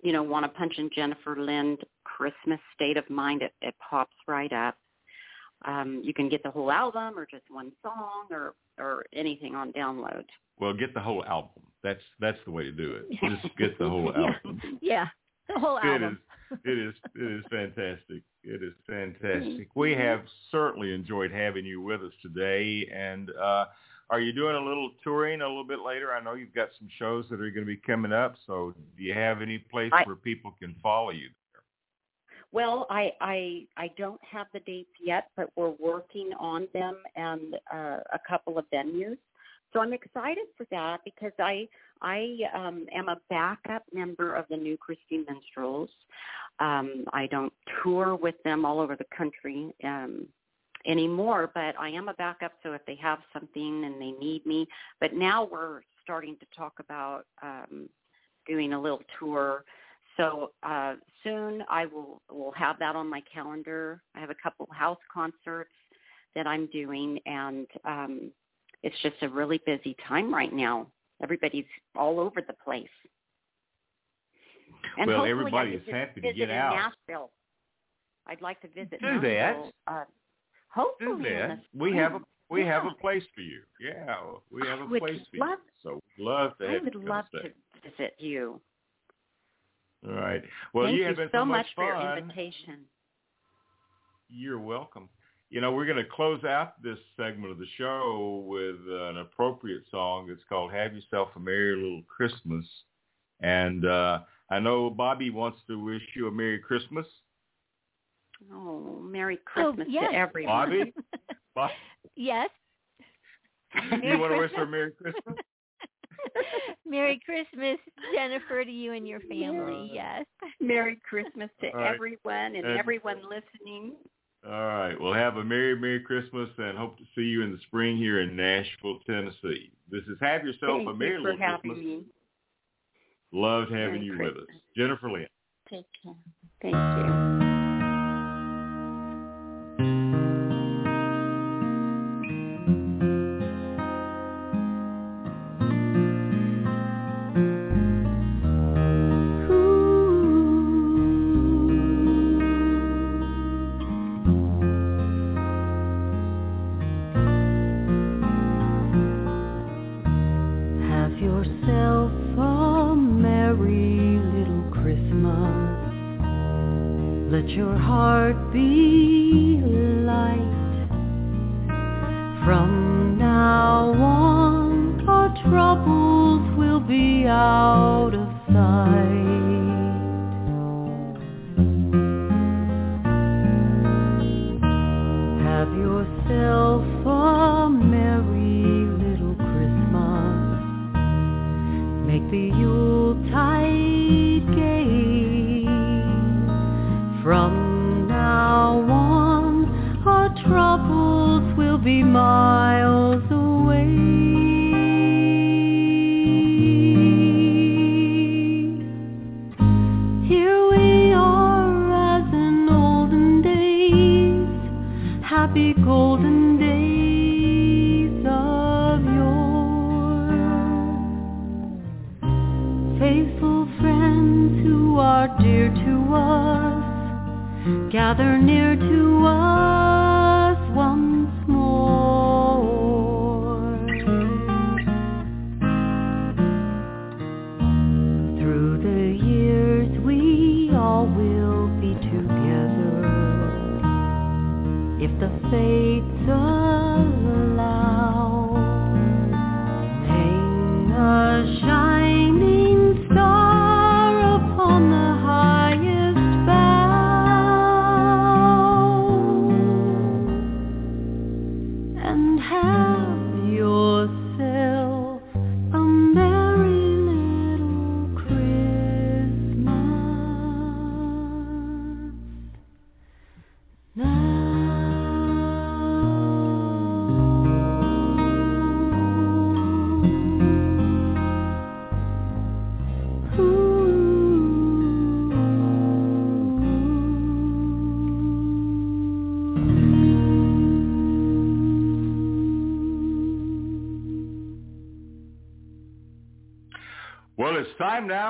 you know, want to punch in Jennifer Lind Christmas State of Mind, it, it pops right up. Um, you can get the whole album or just one song or or anything on download. Well, get the whole album. That's that's the way to do it. Just get the whole album. Yeah, the whole It album. is it is it is fantastic. It is fantastic. We have certainly enjoyed having you with us today. And uh, are you doing a little touring a little bit later? I know you've got some shows that are going to be coming up. So do you have any place I- where people can follow you? Well, I I I don't have the dates yet, but we're working on them and uh, a couple of venues. So I'm excited for that because I I um, am a backup member of the New Christy Minstrels. Um, I don't tour with them all over the country um, anymore, but I am a backup. So if they have something and they need me, but now we're starting to talk about um, doing a little tour. So uh, soon I will will have that on my calendar. I have a couple house concerts that I'm doing, and um, it's just a really busy time right now. Everybody's all over the place. And Well, everybody is happy to get out. Nashville. I'd like to visit Do that. Nashville. Uh, hopefully Do that. We have a we have a place for you. Yeah, we have a place for love- you. So we'd love to I would love stay. to visit you. All right. Well, Thank you you have been so so much much for your invitation. You're welcome. You know, we're going to close out this segment of the show with an appropriate song. It's called Have Yourself a Merry Little Christmas. And uh, I know Bobbi wants to wish you a Merry Christmas. Oh, Merry Oh, Christmas yes. to everyone. Bobbi? Bob, yes. you want to wish her a Merry Christmas? Merry Christmas, Jennifer, to you and your family. Yes. Merry Christmas to All right. everyone and And- everyone listening. All right. Well, have a Merry, Merry Christmas and hope to see you in the spring here in Nashville, Tennessee. This is Have Yourself Thank a Merry you for Little having Christmas. me. Loved having Merry you with us. Jennifer Lind. Take care. Thank you.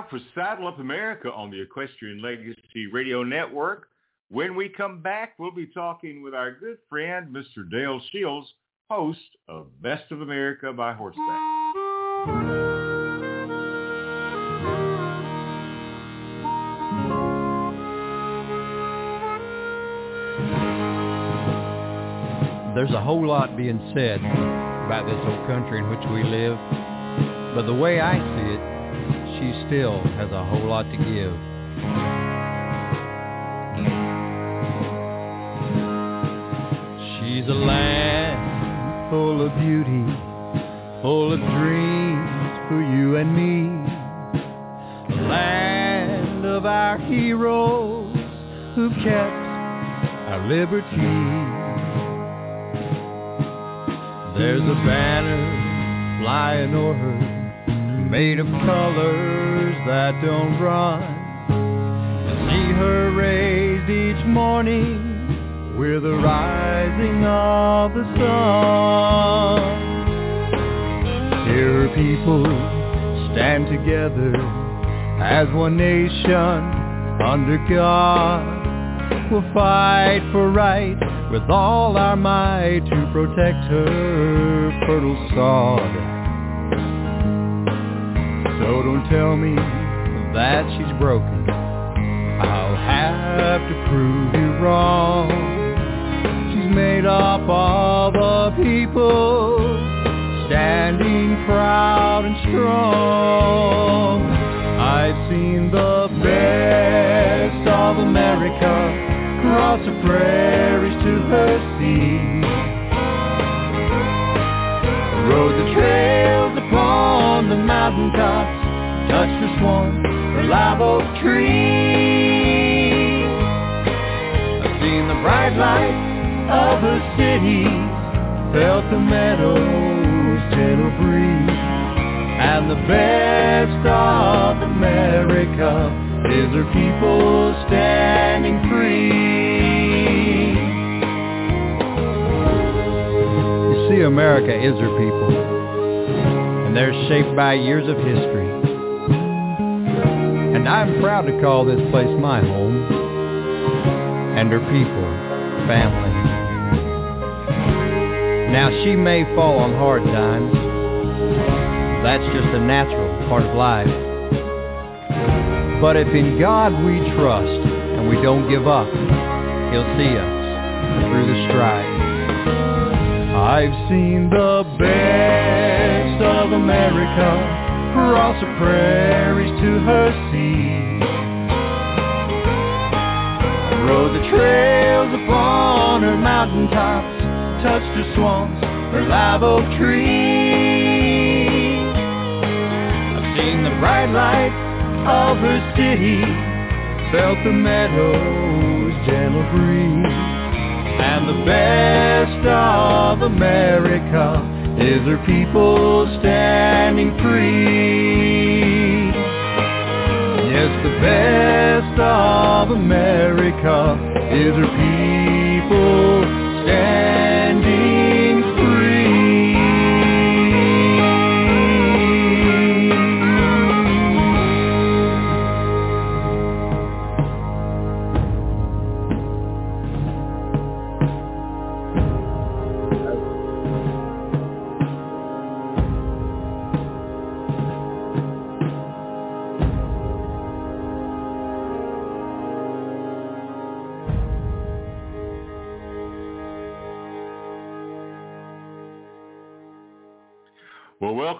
For Saddle Up America on the Equestrian Legacy Radio Network. When we come back, we'll be talking with our good friend, Mr. Del Shields, host of Best of America by Horseback. There's a whole lot being said about this old country in which we live, but the way I see it, she still has a whole lot to give. She's a land full of beauty, full of dreams for you and me. A land of our heroes who kept our liberty. There's a banner flying o'er her made of colors that don't run. See her raised each morning with the rising of the sun. Here people stand together as one nation under God. We'll fight for right with all our might to protect her fertile sod. So don't tell me that she's broken. I'll have to prove you wrong. She's made up of a people standing proud and strong. I've seen the best of America cross the prairies to her sea. Rode the trails upon the mountaintops touch or live oak tree. I've seen the bright lights of a city, felt the meadows gentle breeze, and the best of America is her people standing free. You see, America is her people, and they're shaped by years of history and I'm proud to call this place my home and her people, family. Now she may fall on hard times. That's just a natural part of life. But if in God we trust and we don't give up, he'll see us through the strife. I've seen the best of America across the prairies to her sea. Rode the trails upon her mountain tops, touched her swamps, her live oak tree. I've seen the bright lights of her city, felt the meadows gentle breeze, and the best of America is her people standing free. Yes, the best of America is her people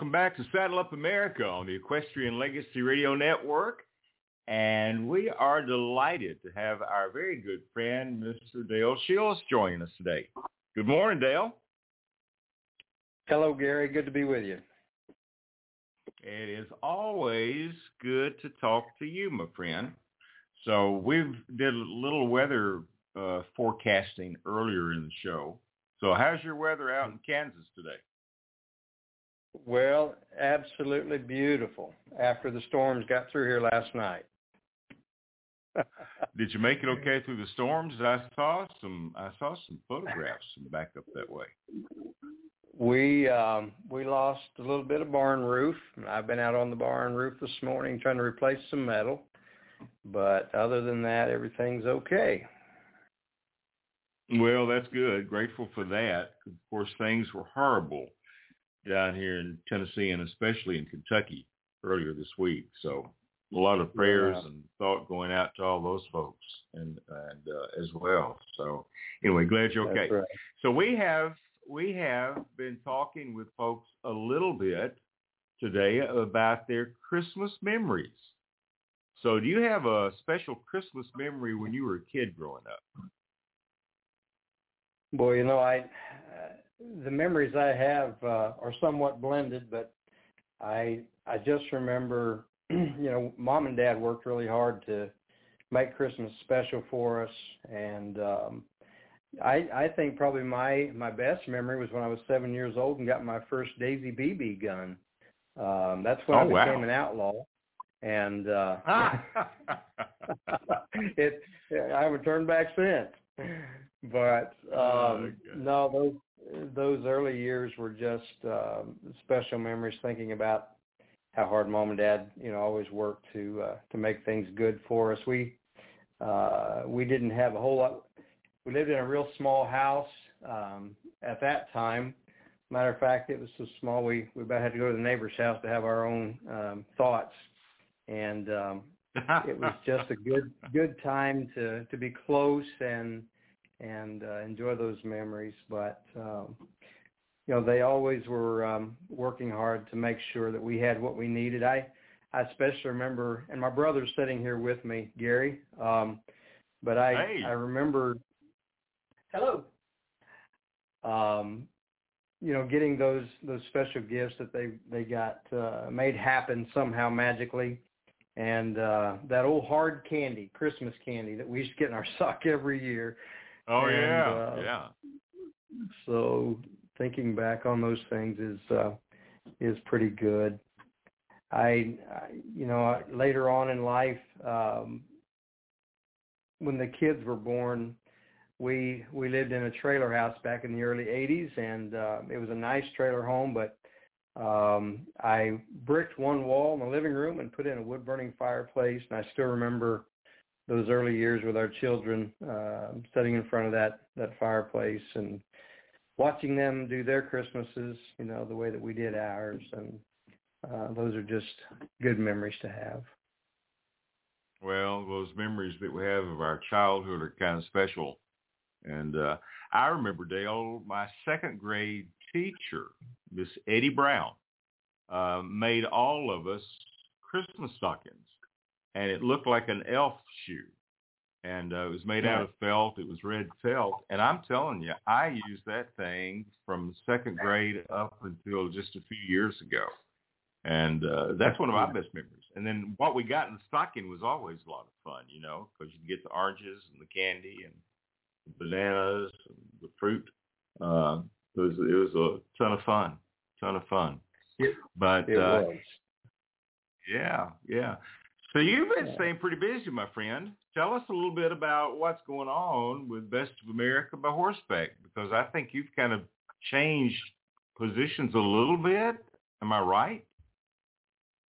welcome back to Saddle Up America on the Equestrian Legacy Radio Network. And we are delighted to have our very good friend, Mr. Del Shields, joining us today. Good morning, Del. Hello, Gary. Good to be with you. It is always good to talk to you, my friend. So we've did a little weather uh, forecasting earlier in the show. So how's your weather out in Kansas today? Well, absolutely beautiful after the storms got through here last night. Did you make it okay through the storms? I saw some I saw some photographs back up that way. We um, we lost a little bit of barn roof. I've been out on the barn roof this morning trying to replace some metal, but other than that, everything's okay. Well, that's good. Grateful for that. Of course, things were horrible down here in Tennessee and especially in Kentucky earlier this week. So a lot of prayers Yeah. and thought going out to all those folks and and uh, as well. So anyway, glad you're okay. Right. So we have we have been talking with folks a little bit today about their Christmas memories. So do you have a special Christmas memory when you were a kid growing up? Boy, you know, I uh, the memories I have uh, are somewhat blended, but I I just remember, you know, mom and dad worked really hard to make Christmas special for us, and um, I I think probably my my best memory was when I was seven years old and got my first Daisy BB gun. Um, that's when Oh, I became wow. an outlaw, and uh, it I haven't turned back since. But Oh, um God. no, those those early years were just um special memories thinking about how hard mom and dad, you know, always worked to uh to make things good for us. We uh we didn't have a whole lot we lived in a real small house um at that time. Matter of fact, it was so small we we about had to go to the neighbor's house to have our own um thoughts. And um it was just a good good time to to be close and and uh, enjoy those memories. But um you know they always were um working hard to make sure that we had what we needed. I i especially remember and my brother's sitting here with me gary um but i Hey. i remember hello um you know getting those those special gifts that they they got uh made happen somehow magically. And uh that old hard candy christmas candy that we used to get in our sock every year oh And, yeah, uh, yeah. so thinking back on those things is uh is pretty good i, I you know later on in life um when the kids were born we we lived in a trailer house back in the early 80s and uh it was a nice trailer home but um I bricked one wall in the living room and put in a wood burning fireplace and I still remember those early years with our children uh sitting in front of that that fireplace and watching them do their Christmases, you know, the way that we did ours and uh those are just good memories to have. Well, those memories that we have of our childhood are kind of special. And uh, I remember, Del, my second grade teacher, Miss Eddie Brown, uh, made all of us Christmas stockings. And it looked like an elf shoe. And uh, it was made out of felt. It was red felt. And I'm telling you, I used that thing from second grade up until just a few years ago. And uh, that's one of my best memories. And then what we got in the stocking was always a lot of fun, you know, because you get the oranges and the candy and the bananas and the fruit. Uh, it was it was a ton of fun, ton of fun. But It uh, was. yeah, yeah. So you've been staying pretty busy, my friend. Tell us a little bit about what's going on with Best of America by horseback, because I think you've kind of changed positions a little bit. Am I right?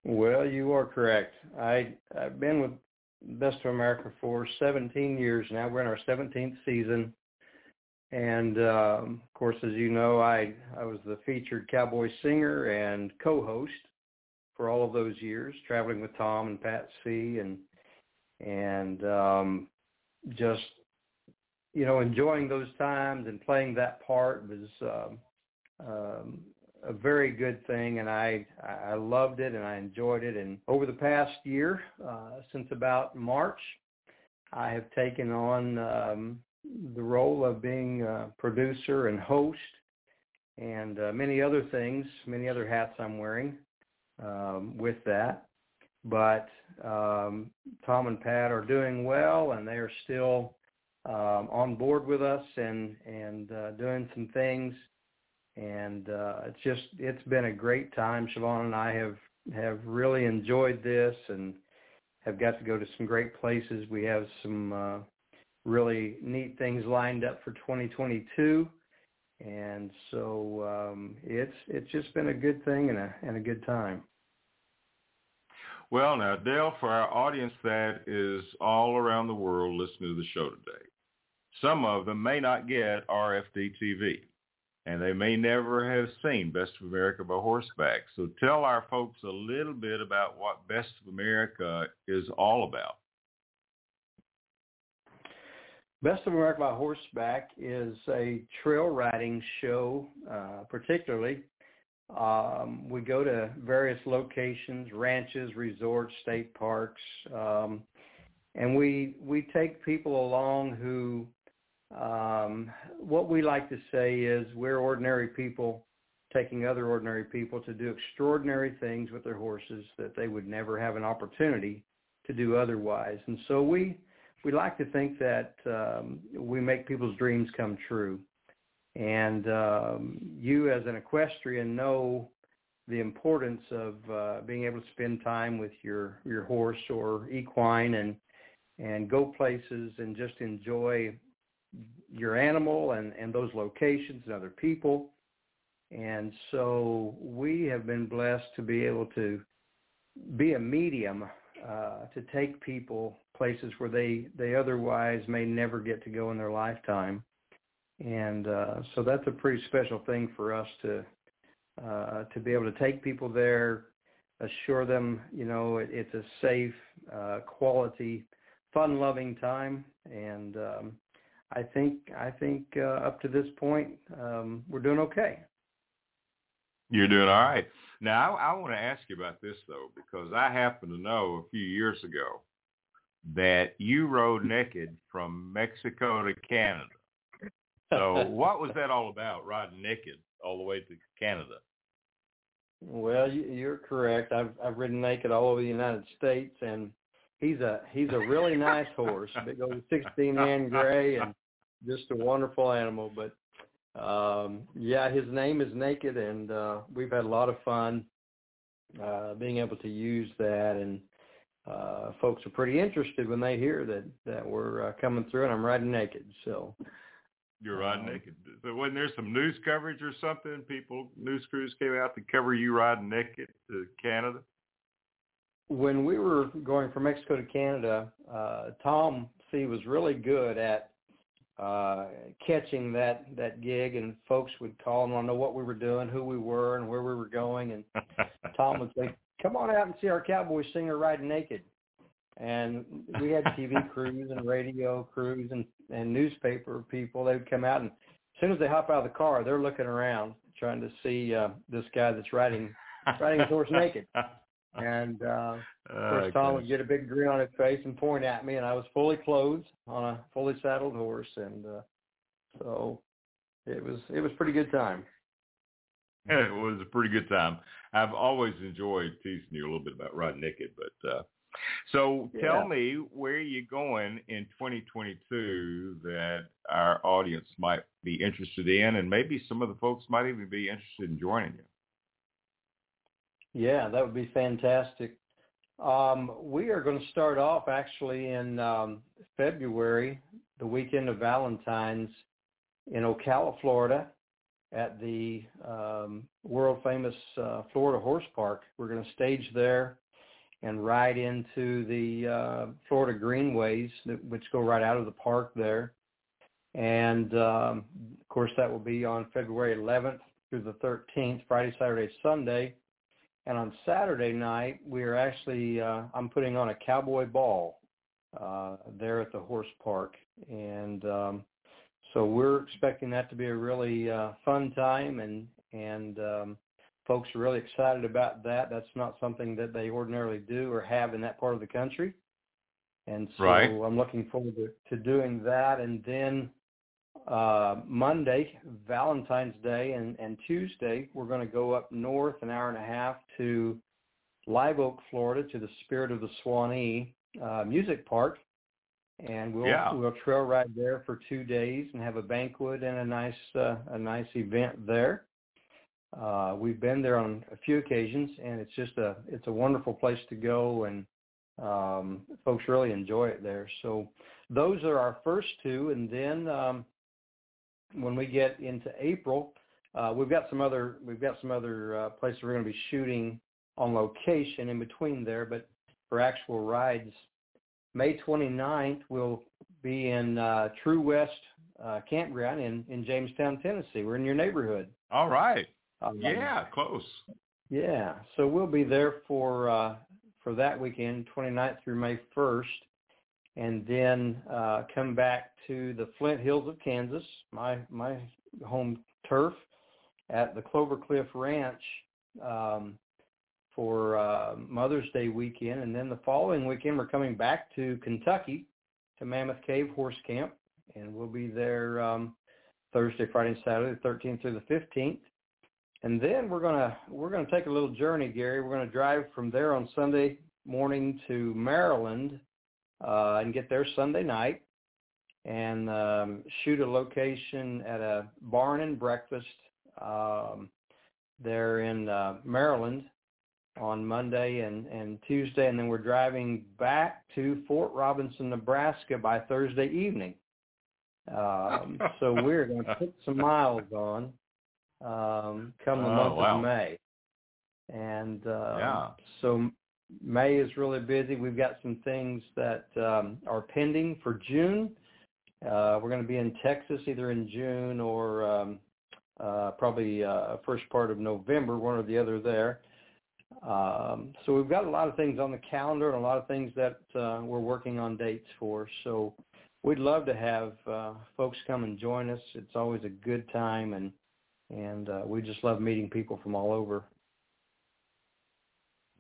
Well, you are correct. I I've been with Best of America for 17 years now. We're in our 17th season, and um, of course, as you know, I I was the featured cowboy singer and co-host for all of those years, traveling with Tom and Pat Seay. and and um, just you know enjoying those times and playing that part was um, um, a very good thing, and I I loved it and I enjoyed it. And over the past year, uh, since about March, I have taken on um, the role of being a producer and host, and uh, many other things, many other hats I'm wearing um, with that. But um, Tom and Pat are doing well, and they are still um, on board with us and and uh, doing some things and uh, it's just it's been a great time. Siobhan and I have have really enjoyed this and have got to go to some great places. We have some uh, really neat things lined up for 2022, and so um, it's it's just been a good thing and a and a good time. Well, now Del, for our audience that is all around the world listening to the show today, some of them may not get RFD TV, and they may never have seen Best of America by horseback. So tell our folks a little bit about what Best of America is all about. Best of America by Horseback is a trail riding show, uh, particularly. Um, we go to various locations, ranches, resorts, state parks, um, and we we take people along who, um, what we like to say is we're ordinary people taking other ordinary people to do extraordinary things with their horses that they would never have an opportunity to do otherwise. And so we we like to think that um, we make people's dreams come true. And um, you as an equestrian know the importance of uh, being able to spend time with your, your horse or equine and, and go places and just enjoy your animal and, and those locations and other people. And so we have been blessed to be able to be a medium uh, to take people places where they they otherwise may never get to go in their lifetime, and uh, so that's a pretty special thing for us to uh, to be able to take people there, assure them you know it, it's a safe, uh, quality, fun-loving time, and um, I think I think uh, up to this point um, we're doing okay. You're doing all right. Now, I, I want to ask you about this though, because I happen to know a few years ago that you rode naked from Mexico to Canada. So, what was that all about, riding naked all the way to Canada? Well, you're correct. I've I've ridden naked all over the United States, and he's a he's a really nice horse, big old 16 hand Gray, and just a wonderful animal. But um, yeah, his name is Naked, and uh, we've had a lot of fun uh, being able to use that. And uh, folks are pretty interested when they hear that that we're uh, coming through, and I'm riding naked. So you're riding um, naked. So wasn't there some news coverage or something? People, news crews came out to cover you riding naked to Canada. When we were going from Mexico to Canada, uh, Tom Seay was really good at uh, catching that that gig, and folks would call and want to know what we were doing, who we were, and where we were going. And Tom would say, "Come on out and see our cowboy singer riding naked." And we had TV crews and radio crews and and newspaper people. They would come out, and as soon as they hop out of the car, they're looking around trying to see uh, this guy that's riding riding his horse naked. And uh, course, Tom would get a big grin on his face and point at me, and I was fully clothed on a fully saddled horse, and uh, so it was it was pretty good time. It was a pretty good time. I've always enjoyed teasing you a little bit about riding naked, but uh, so yeah. tell me where you're going in 2022 that our audience might be interested in, and maybe some of the folks might even be interested in joining you. Yeah, that would be fantastic. Um, we are going to start off actually in um, February, the weekend of Valentine's, in Ocala, Florida, at the um, world famous uh, Florida Horse Park. We're going to stage there and ride into the uh, Florida Greenways, that, which go right out of the park there. And um, of course, that will be on February 11th through the 13th, Friday, Saturday, Sunday. And on Saturday night, we are actually, uh, I'm putting on a cowboy ball uh, there at the horse park. And um, so we're expecting that to be a really uh, fun time and, and um, folks are really excited about that. That's not something that they ordinarily do or have in that part of the country. And so right. I'm looking forward to, to doing that. And then uh, Monday, Valentine's Day, and, and Tuesday, we're going to go up north an hour and a half to Live Oak, Florida, to the Spirit of the Suwannee uh, Music Park, and we'll yeah. we'll trail ride there for two days and have a banquet and a nice uh, a nice event there. Uh, we've been there on a few occasions, and it's just a it's a wonderful place to go, and um, folks really enjoy it there. So those are our first two, and then um, when we get into April, uh, we've got some other we've got some other uh, places we're going to be shooting on location in between there, but for actual rides, May 29th we'll be in uh, True West uh, Campground in in Jamestown, Tennessee. We're in your neighborhood. All right. Um, Yeah, close. yeah, so we'll be there for uh, for that weekend, 29th through May 1st, and then uh, come back to the Flint Hills of Kansas, my my home turf, at the Clover Cliff Ranch um, for uh, Mother's Day weekend, and then the following weekend we're coming back to Kentucky to Mammoth Cave Horse Camp, and we'll be there um, Thursday, Friday, and Saturday, the 13th through the 15th. And then we're gonna we're gonna take a little journey, Gary. We're gonna drive from there on Sunday morning to Maryland uh, and get there Sunday night and um, shoot a location at a barn and breakfast um, there in uh, Maryland on Monday and, and Tuesday, and then we're driving back to Fort Robinson, Nebraska by Thursday evening. Um, so we're going to put some miles on um, come the Oh, month wow. of May. And uh, Yeah. so May is really busy. We've got some things that um, are pending for June. Uh, we're going to be in Texas either in June or um, uh, probably uh, first part of November, one or the other there. Um, so we've got a lot of things on the calendar and a lot of things that uh, we're working on dates for. So we'd love to have uh, folks come and join us. It's always a good time, and and uh, we just love meeting people from all over.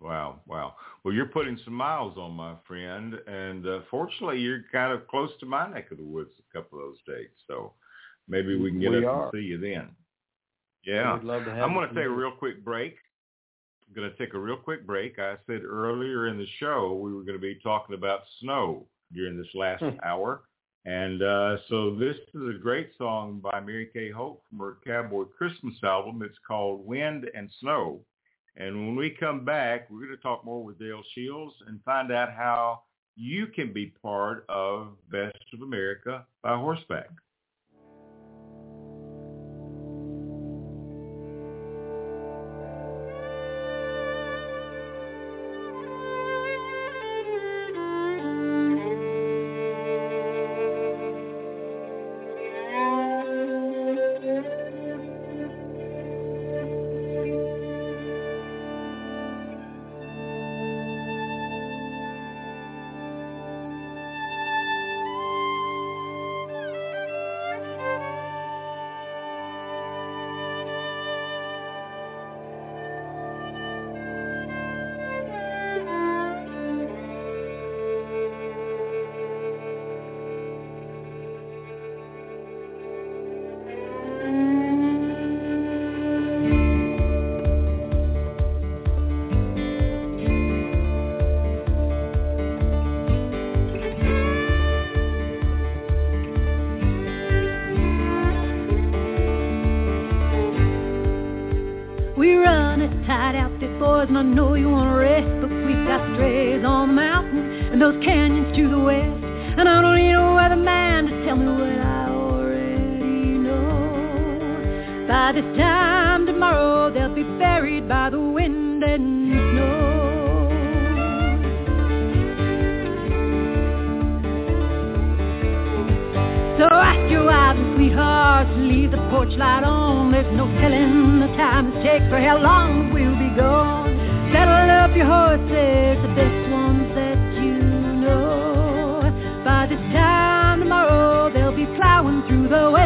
Wow, wow. Well, you're putting some miles on, my friend, and uh, fortunately, you're kind of close to my neck of the woods a couple of those dates, so maybe we can get We up are. and see you then. Yeah. We'd love to have I'm going to take a real quick break. I'm going to take a real quick break. I said earlier in the show we were going to be talking about snow during this last Hmm. hour. And uh, so this is a great song by Mary Kay Holt from her Cowboy Christmas album. It's called Wind and Snow. And when we come back, we're going to talk more with Del Shields and find out how you can be part of Best of America by horseback.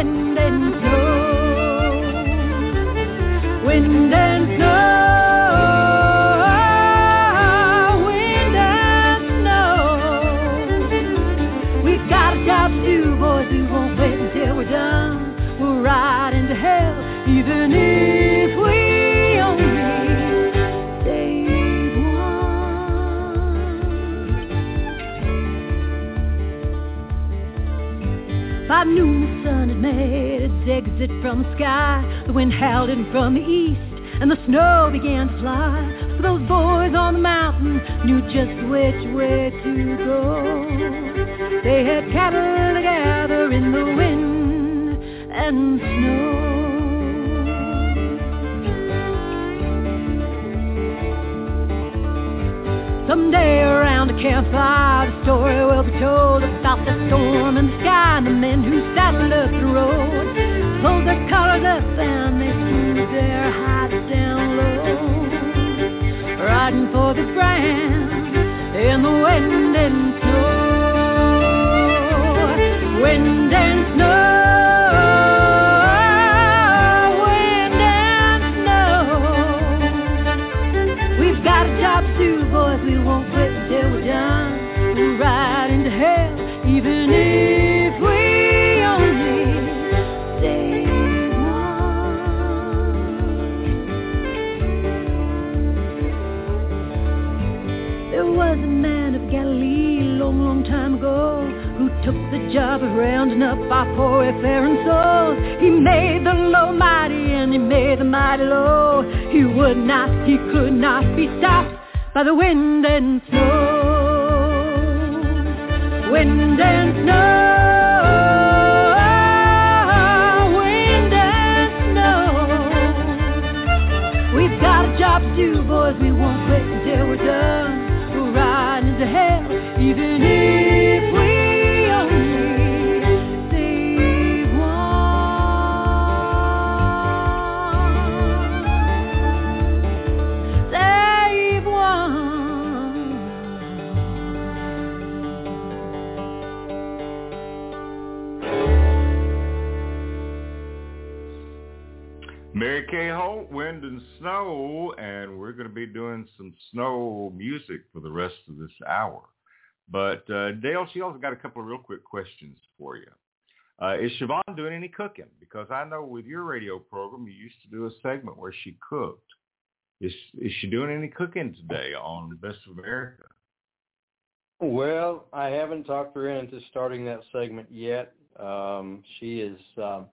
Through from the sky. The wind howled in from the east, and the snow began to fly. So those boys on the mountain knew just which way to go. They had cattle to gather in the wind and snow. Someday around a campfire, the story will be told about the storm in the sky and the men who saddled up the road. Up and they smoothed their hats down low. Riding for the brand in the wind and time ago who took the job of rounding up our poor wayfaring souls. He made the low mighty and he made the mighty low. He would not, he could not be stopped by the wind and snow. Wind and snow. Kay Holt, Wind and Snow, and we're going to be doing some snow music for the rest of this hour. But uh, Del, she also got a couple of real quick questions for you. Uh, is Siobhan doing any cooking? Because I know with your radio program, you used to do a segment where she cooked. Is is she doing any cooking today on the Best of America? Well, I haven't talked her into starting that segment yet. Um, she is um,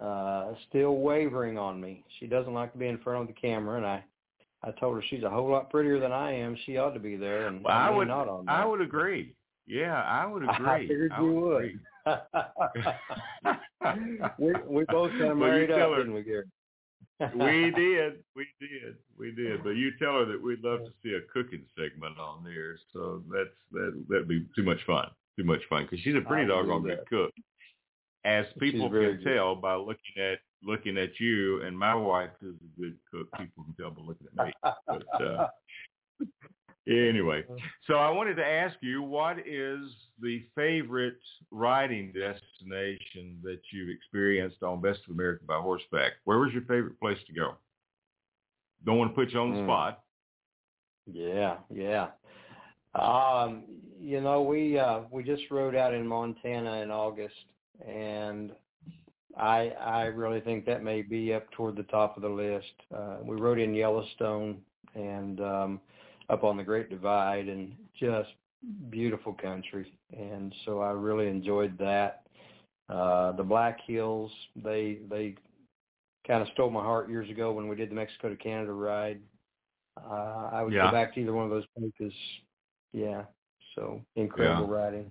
uh, still wavering on me. She doesn't like to be in front of the camera, and I, I told her she's a whole lot prettier than I am. She ought to be there, and Well, I would not on I would agree. Yeah, I would agree. I figured I you would. we we both got Well, married tell up, her. didn't we, Gary? we did, we did, we did. But you tell her that we'd love to see a cooking segment on there. So that's that. That'd be too much fun. Too much fun because she's a pretty doggone good cook, as people can good. tell by looking at looking at you. And my wife is a good cook. People can tell by looking at me. But uh, anyway, so I wanted to ask you, what is the favorite riding destination that you've experienced on Best of America by horseback? Where was your favorite place to go? Don't want to put you on the Mm. spot. Yeah, yeah. Um, you know, we uh we just rode out in Montana in August and I I really think that may be up toward the top of the list. Uh we rode in Yellowstone and um up on the Great Divide and just beautiful country. And so I really enjoyed that. Uh the Black Hills, they they kind of stole my heart years ago when we did the Mexico to Canada ride. Uh, I would Yeah. go back to either one of those places. Yeah. So incredible riding.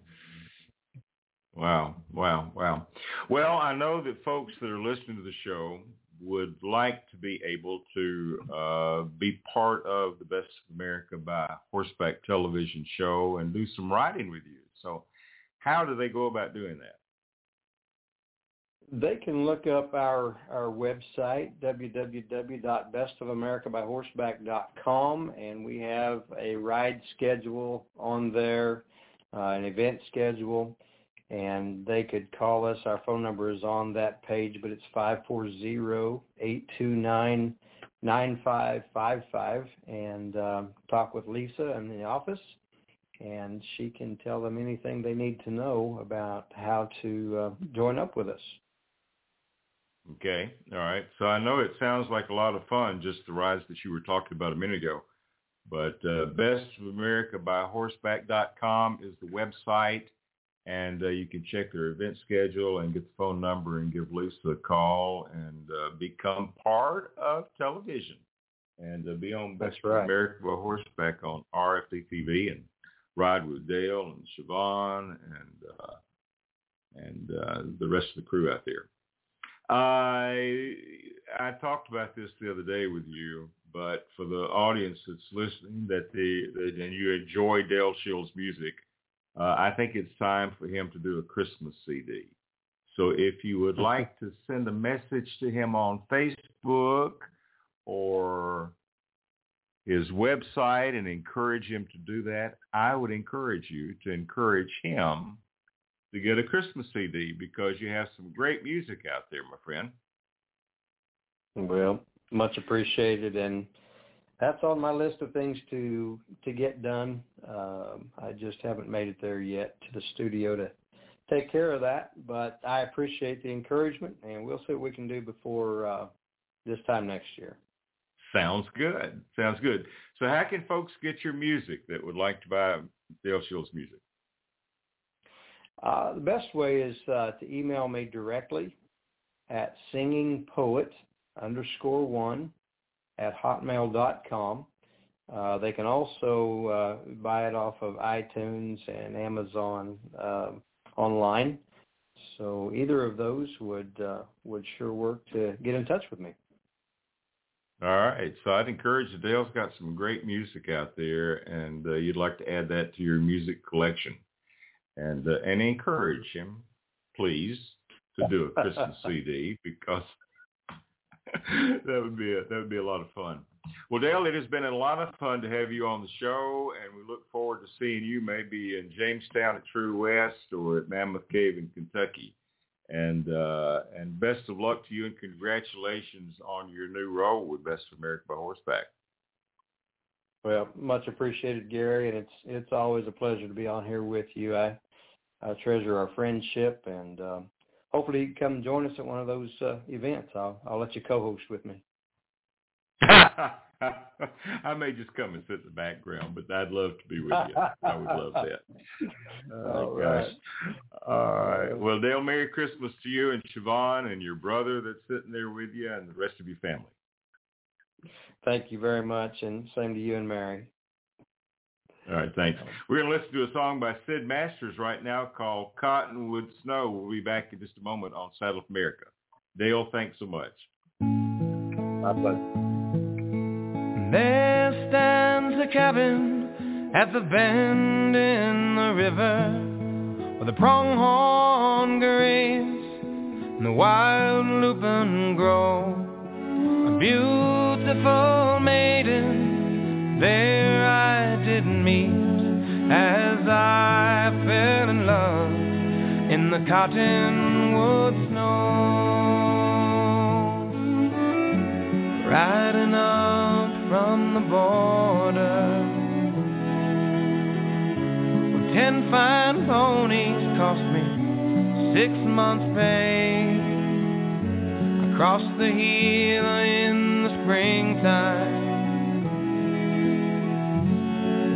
Wow, wow, wow. Well, I know that folks that are listening to the show would like to be able to uh, be part of the Best of America by Horseback television show and do some riding with you. So how do they go about doing that? They can look up our our website www.bestofamericabyhorseback.com and we have a ride schedule on there, uh, an event schedule, and they could call us. Our phone number is on that page, but it's five four zero eight two nine nine five five five, and um, talk with Lisa in the office. And she can tell them anything they need to know about how to uh, join up with us. Okay. All right. So I know it sounds like a lot of fun, just the rides that you were talking about a minute ago. But uh, Best of America by Horseback.com is the website, and uh, you can check their event schedule and get the phone number and give Lisa a call and uh, become part of television and uh, be on Best That's right. America by Horseback on RFD TV and ride with Del and Siobhan and uh, and uh, the rest of the crew out there. I I talked about this the other day with you, but for the audience that's listening, that the that, and you enjoy Del Shields' music, uh, I think it's time for him to do a Christmas CD. So if you would like to send a message to him on Facebook or his website and encourage him to do that, I would encourage you to encourage him to get a Christmas CD because you have some great music out there, my friend. Well, much appreciated, and that's on my list of things to to get done. Um, I just haven't made it there yet to the studio to take care of that, but I appreciate the encouragement, and we'll see what we can do before uh, this time next year. Sounds good. Sounds good. So how can folks get your music that would like to buy Del Shields music? Uh, the best way is uh, to email me directly at singingpoet underscore one at hotmail dot com. Uh, they can also uh, buy it off of iTunes and Amazon uh, online. So either of those would uh, would sure work to get in touch with me. All right. So I'd encourage you. Del's got some great music out there, and uh, you'd like to add that to your music collection and uh, and encourage him, please, to do a Christmas CD because that would be a, that would be a lot of fun. Well, Del, it has been a lot of fun to have you on the show, and we look forward to seeing you maybe in Jamestown at True West or at Mammoth Cave in Kentucky. And uh, and best of luck to you, and congratulations on your new role with Best of America by Horseback. Well, much appreciated, Gary, and it's it's always a pleasure to be on here with you. I I treasure our friendship, and um, hopefully you can come join us at one of those uh, events. I'll I'll let you co-host with me. I may just come and sit in the background, but I'd love to be with you. I would love that. Oh, All right. All right. Well, Del, Merry Christmas to you and Siobhan and your brother that's sitting there with you and the rest of your family. Thank you very much, and same to you and Mary. All right, thanks. We're going to listen to a song by Syd Masters right now called Cottonwood Snow. We'll be back in just a moment on Saddle America. Del, thanks so much. My pleasure. There stands a cabin at the bend in the river where the pronghorn graze and the wild lupin grow. A beautiful maiden there I did meet as I fell in love in the cottonwood snow. Riding up from the border. Ten fine ponies cost me six months' pay. I crossed the hill in the springtime,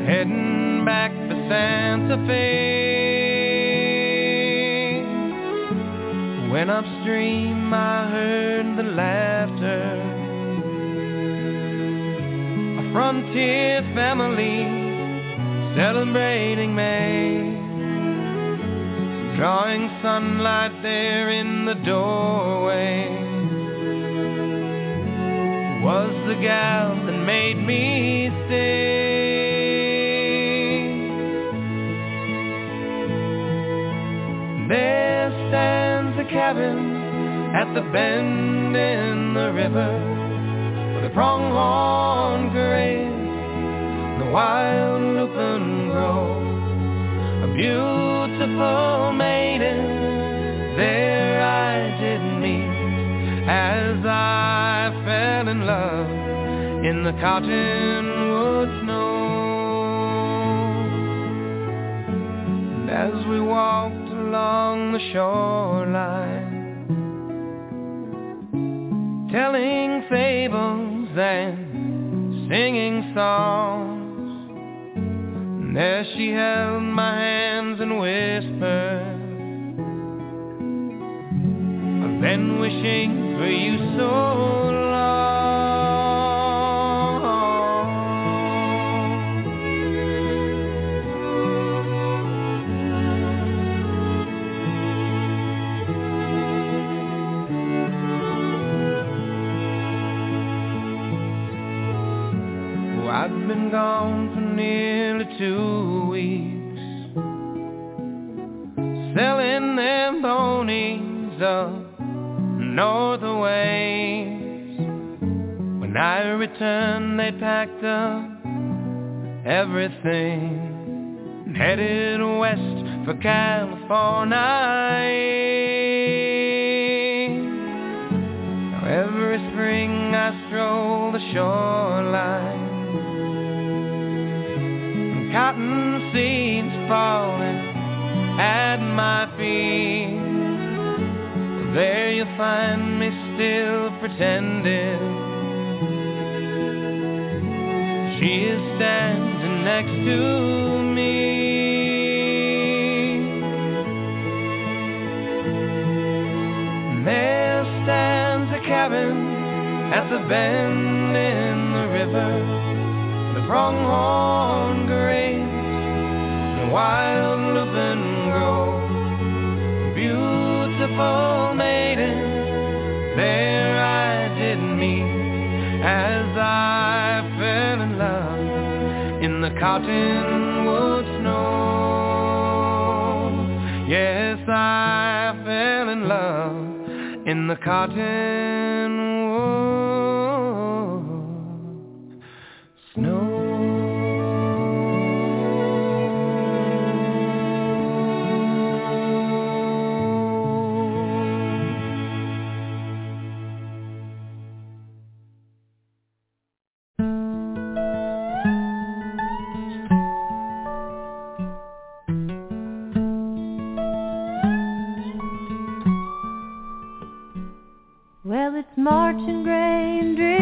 heading back to Santa Fe. When upstream I heard the laughter A frontier family celebrating May. Drawing sunlight there in the doorway was the gal the bend in the river where the pronghorn graze, the wild lupin grow. A beautiful maiden there I did meet as I fell in love in the cottonwood snow. And as we walked along the shoreline, telling fables and singing songs. And there she held my hands and whispered, I've been wishing for you so gone for nearly two weeks, selling them ponies of the waves. When I returned, they packed up everything and headed west for California. Every spring I stroll the shoreline cotton seeds falling at my feet. There you'll find me still pretending. She is standing next to me. There stands a cabin at the bend in the river pronghorn graves and wild lupin grove. Beautiful maiden, there I did meet as I fell in love in the cottonwood snow. Yes, I fell in love in the cottonwood. it's marching and gray and dreary.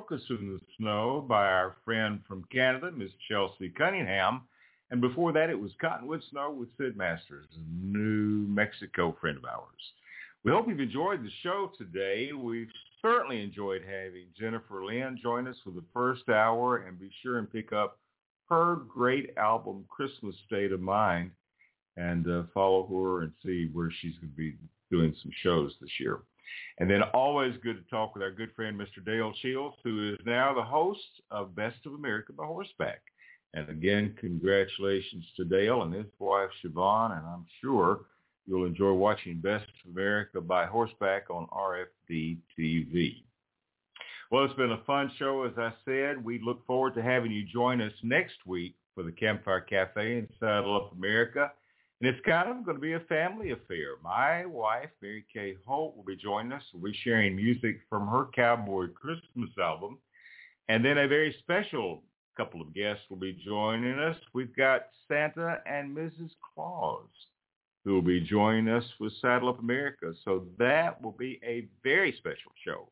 Crocus in the Snow by our friend from Canada, Miss Chelsea Cunningham. And before that, it was Cottonwood Snow with Syd Masters, a New Mexico friend of ours. We hope you've enjoyed the show today. We've certainly enjoyed having Jennifer Lind join us for the first hour and be sure and pick up her great album, Christmas State of Mind, and uh, follow her and see where she's going to be doing some shows this year. And then always good to talk with our good friend, Mr. Del Shields, who is now the host of Best of America by Horseback. And again, congratulations to Dale and his wife, Siobhan, and I'm sure you'll enjoy watching Best of America by Horseback on RFD TV. Well, it's been a fun show, as I said. We look forward to having you join us next week for the Campfire Cafe in Saddle Up America. And it's kind of going to be a family affair. My wife, Mary Kay Holt, will be joining us. We'll be sharing music from her Cowboy Christmas album. And then a very special couple of guests will be joining us. We've got Santa and Mrs. Claus who will be joining us with Saddle Up America. So that will be a very special show.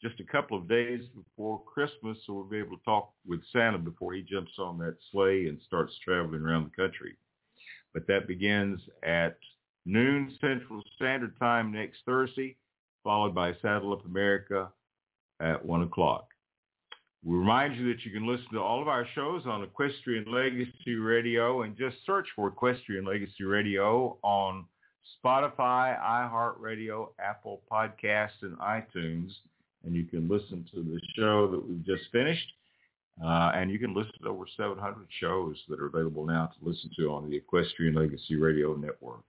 Just a couple of days before Christmas, so we'll be able to talk with Santa before he jumps on that sleigh and starts traveling around the country. But that begins at noon Central Standard Time next Thursday, followed by Saddle Up America at 1 o'clock. We remind you that you can listen to all of our shows on Equestrian Legacy Radio and just search for Equestrian Legacy Radio on Spotify, iHeartRadio, Apple Podcasts, and iTunes. And you can listen to the show that we've just finished. Uh, and you can listen to over 700 shows that are available now to listen to on the Equestrian Legacy Radio Network.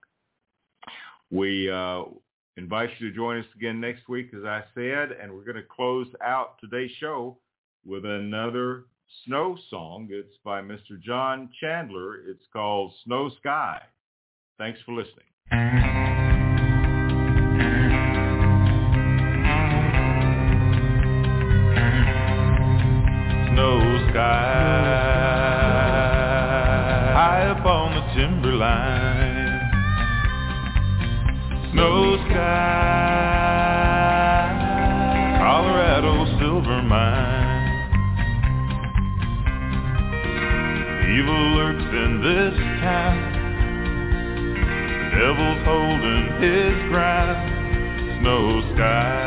We uh, invite you to join us again next week, as I said, and we're going to close out today's show with another snow song. It's by Mr. John Chandler. It's called Snow Sky. Thanks for listening. Timberline. Snow sky, Colorado silver mine. Evil lurks in this town. The devil's holding his ground. Snow sky.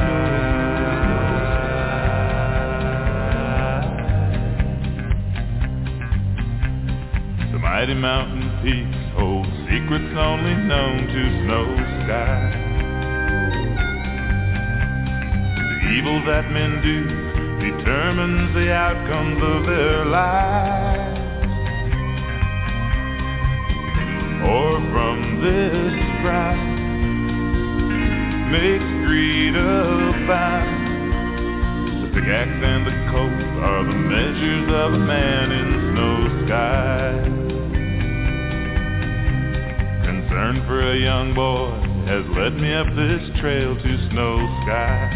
Mighty mountain peaks hold secrets only known to snow sky. The evil that men do determines the outcomes of their lives. or from this strife makes greed abound. The pickaxe and the coat are the measures of a man in snow sky. A young boy has led me up this trail to snow sky.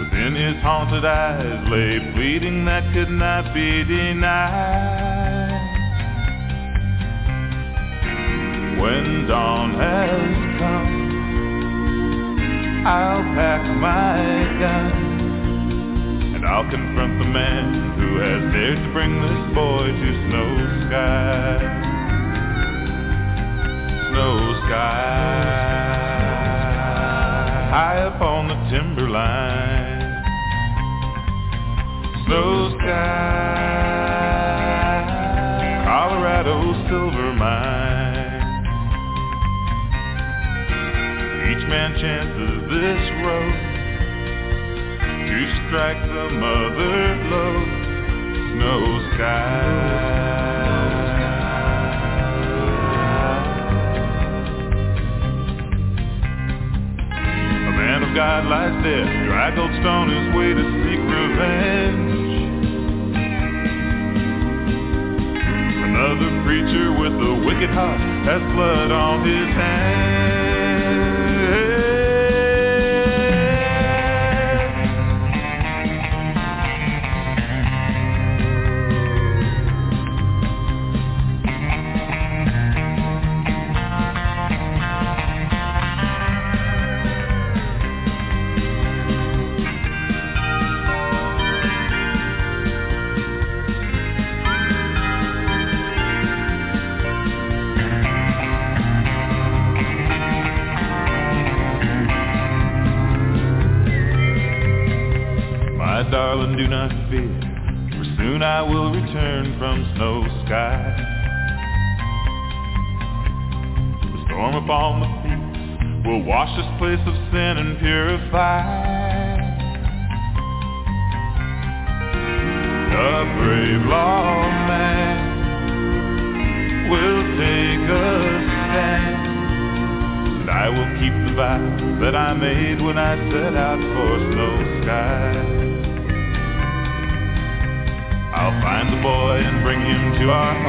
Within his haunted eyes lay pleading that could not be denied. when dawn has come, I'll pack my gun and I'll confront the man who has dared to bring this boy to snow sky. Snow sky, high up on the timberline. Snow sky, Colorado silver mine. Each man chances this road to strike the mother blow, snow sky. God lies dead, dry gold stone his way to seek revenge. Another preacher with a wicked heart has blood on his hands. This place of sin and purify. A brave lawman will take a stand. And I will keep the vow that I made when I set out for snow sky. I'll find the boy and bring him to our home